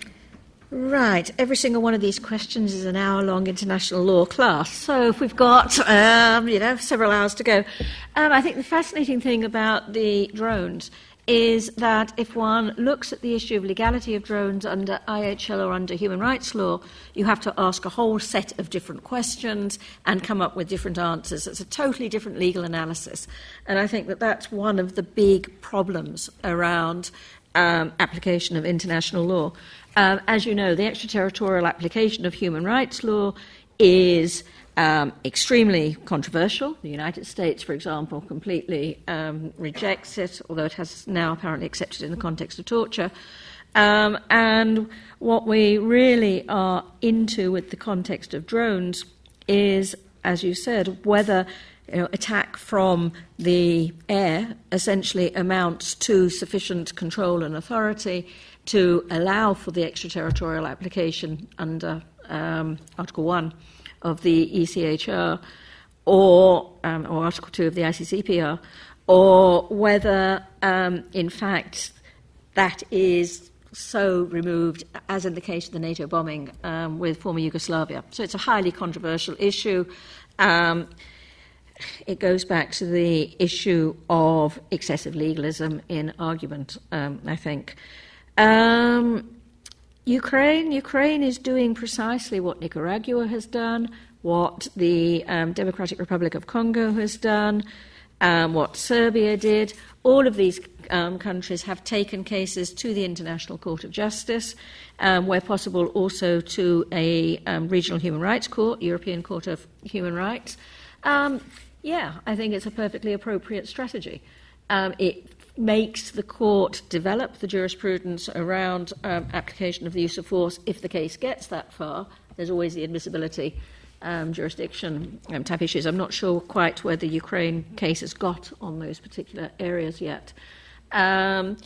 Right, every single one of these questions is an hour long international law class. So if we've got, um, you know, several hours to go. Um, I think the fascinating thing about the drones is that if one looks at the issue of legality of drones under IHL or under human rights law, you have to ask a whole set of different questions and come up with different answers. It's a totally different legal analysis. And I think that that's one of the big problems around um, application of international law. Um, as you know, the extraterritorial application of human rights law is um, extremely controversial. The United States, for example, completely um, rejects it, although it has now apparently accepted it in the context of torture. Um, and what we really are into with the context of drones is, as you said, whether you know, attack from the air essentially amounts to sufficient control and authority to allow for the extraterritorial application under um, Article 1 of the ECHR or, um, or Article 2 of the ICCPR, or whether, um, in fact, that is so removed, as in the case of the NATO bombing um, with former Yugoslavia. So it's a highly controversial issue. Um, it goes back to the issue of excessive legalism in argument, um, I think. Um, Ukraine, Ukraine is doing precisely what Nicaragua has done, what the um, Democratic Republic of Congo has done, um, what Serbia did. All of these um, countries have taken cases to the International Court of Justice, um, where possible also to a um, regional human rights court, European Court of Human Rights. Um, yeah, I think it's a perfectly appropriate strategy. it makes the court develop the jurisprudence around um, application of the use of force if the case gets that far. There's always the admissibility um, jurisdiction um, type issues. I'm not sure quite where the Ukraine case has got on those particular areas yet. Um,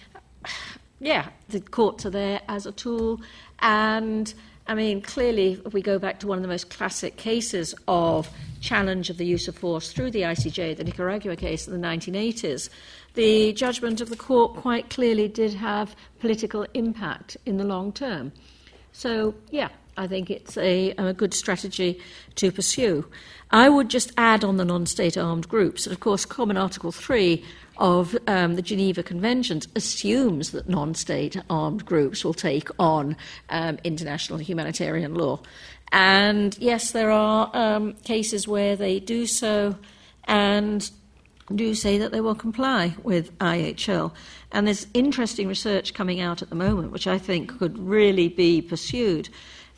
yeah, the courts are there as a tool. And I mean, clearly, if we go back to one of the most classic cases of challenge of the use of force through the ICJ, the Nicaragua case in the 1980s, the judgment of the court quite clearly did have political impact in the long term. So, yeah, I think it's a, a good strategy to pursue. I would just add on the non state armed groups that, of course, Common Article 3 of um, the Geneva Conventions assumes that non state armed groups will take on um, international humanitarian law. And yes, there are um, cases where they do so and do say that they will comply with IHL. And there's interesting research coming out at the moment, which I think could really be pursued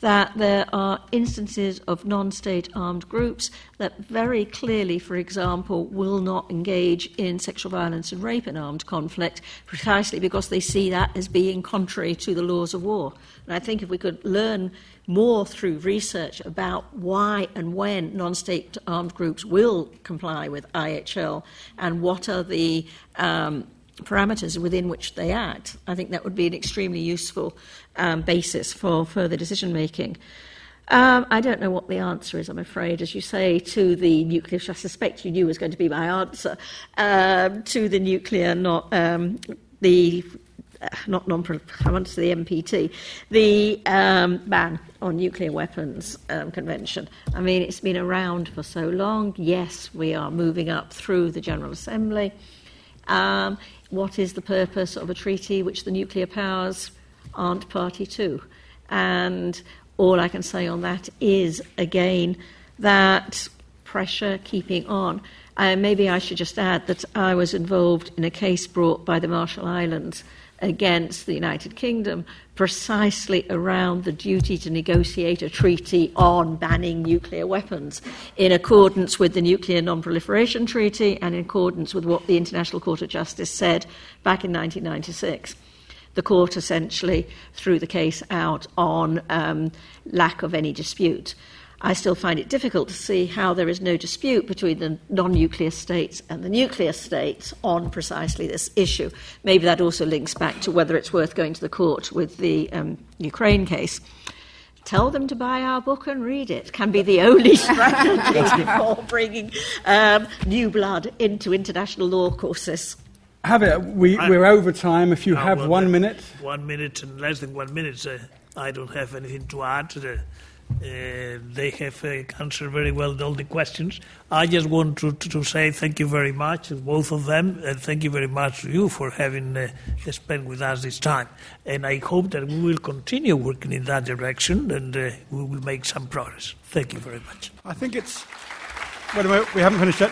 that there are instances of non state armed groups that very clearly, for example, will not engage in sexual violence and rape in armed conflict precisely because they see that as being contrary to the laws of war. And I think if we could learn more through research about why and when non state armed groups will comply with IHL and what are the um, parameters within which they act, I think that would be an extremely useful um, basis for further decision making. Um, I don't know what the answer is, I'm afraid, as you say, to the nuclear, which I suspect you knew was going to be my answer, um, to the nuclear, not um, the not non I want to the NPT, the um, ban on nuclear weapons um, convention. I mean, it's been around for so long. Yes, we are moving up through the General Assembly. Um, what is the purpose of a treaty which the nuclear powers aren't party to? And all I can say on that is, again, that pressure keeping on. Uh, maybe I should just add that I was involved in a case brought by the Marshall Islands against the United Kingdom precisely around the duty to negotiate a treaty on banning nuclear weapons in accordance with the Nuclear Non-Proliferation Treaty and in accordance with what the International Court of Justice said back in 1996 the court essentially threw the case out on um, lack of any dispute. I still find it difficult to see how there is no dispute between the non nuclear states and the nuclear states on precisely this issue. Maybe that also links back to whether it's worth going to the court with the um, Ukraine case. Tell them to buy our book and read it. Can be the only strategy for bringing um, new blood into international law courses. Have it. We, we're over time. If you have one minute. One minute and less than one minute. Uh, I don't have anything to add to the uh, they have uh, answered very well all the questions. I just want to, to, to, say thank you very much both of them, and thank you very much to you for having uh, spent with us this time. And I hope that we will continue working in that direction and uh, we will make some progress. Thank you very much. I think it's. Wait a minute, we haven't finished yet.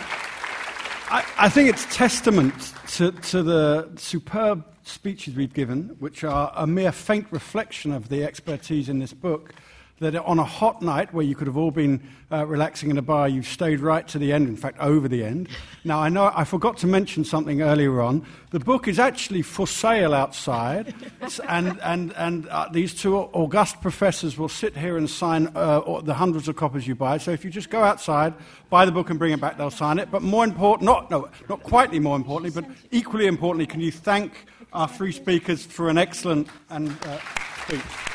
I, I think it's testament to, to the superb speeches we've given, which are a mere faint reflection of the expertise in this book that on a hot night where you could have all been uh, relaxing in a bar, you've stayed right to the end, in fact, over the end. Now, I know I forgot to mention something earlier on. The book is actually for sale outside, and, and, and uh, these two august professors will sit here and sign uh, the hundreds of copies you buy. So if you just go outside, buy the book, and bring it back, they'll sign it. But more important, not, no, not quite more importantly, but equally importantly, can you thank our three speakers for an excellent and, uh, speech?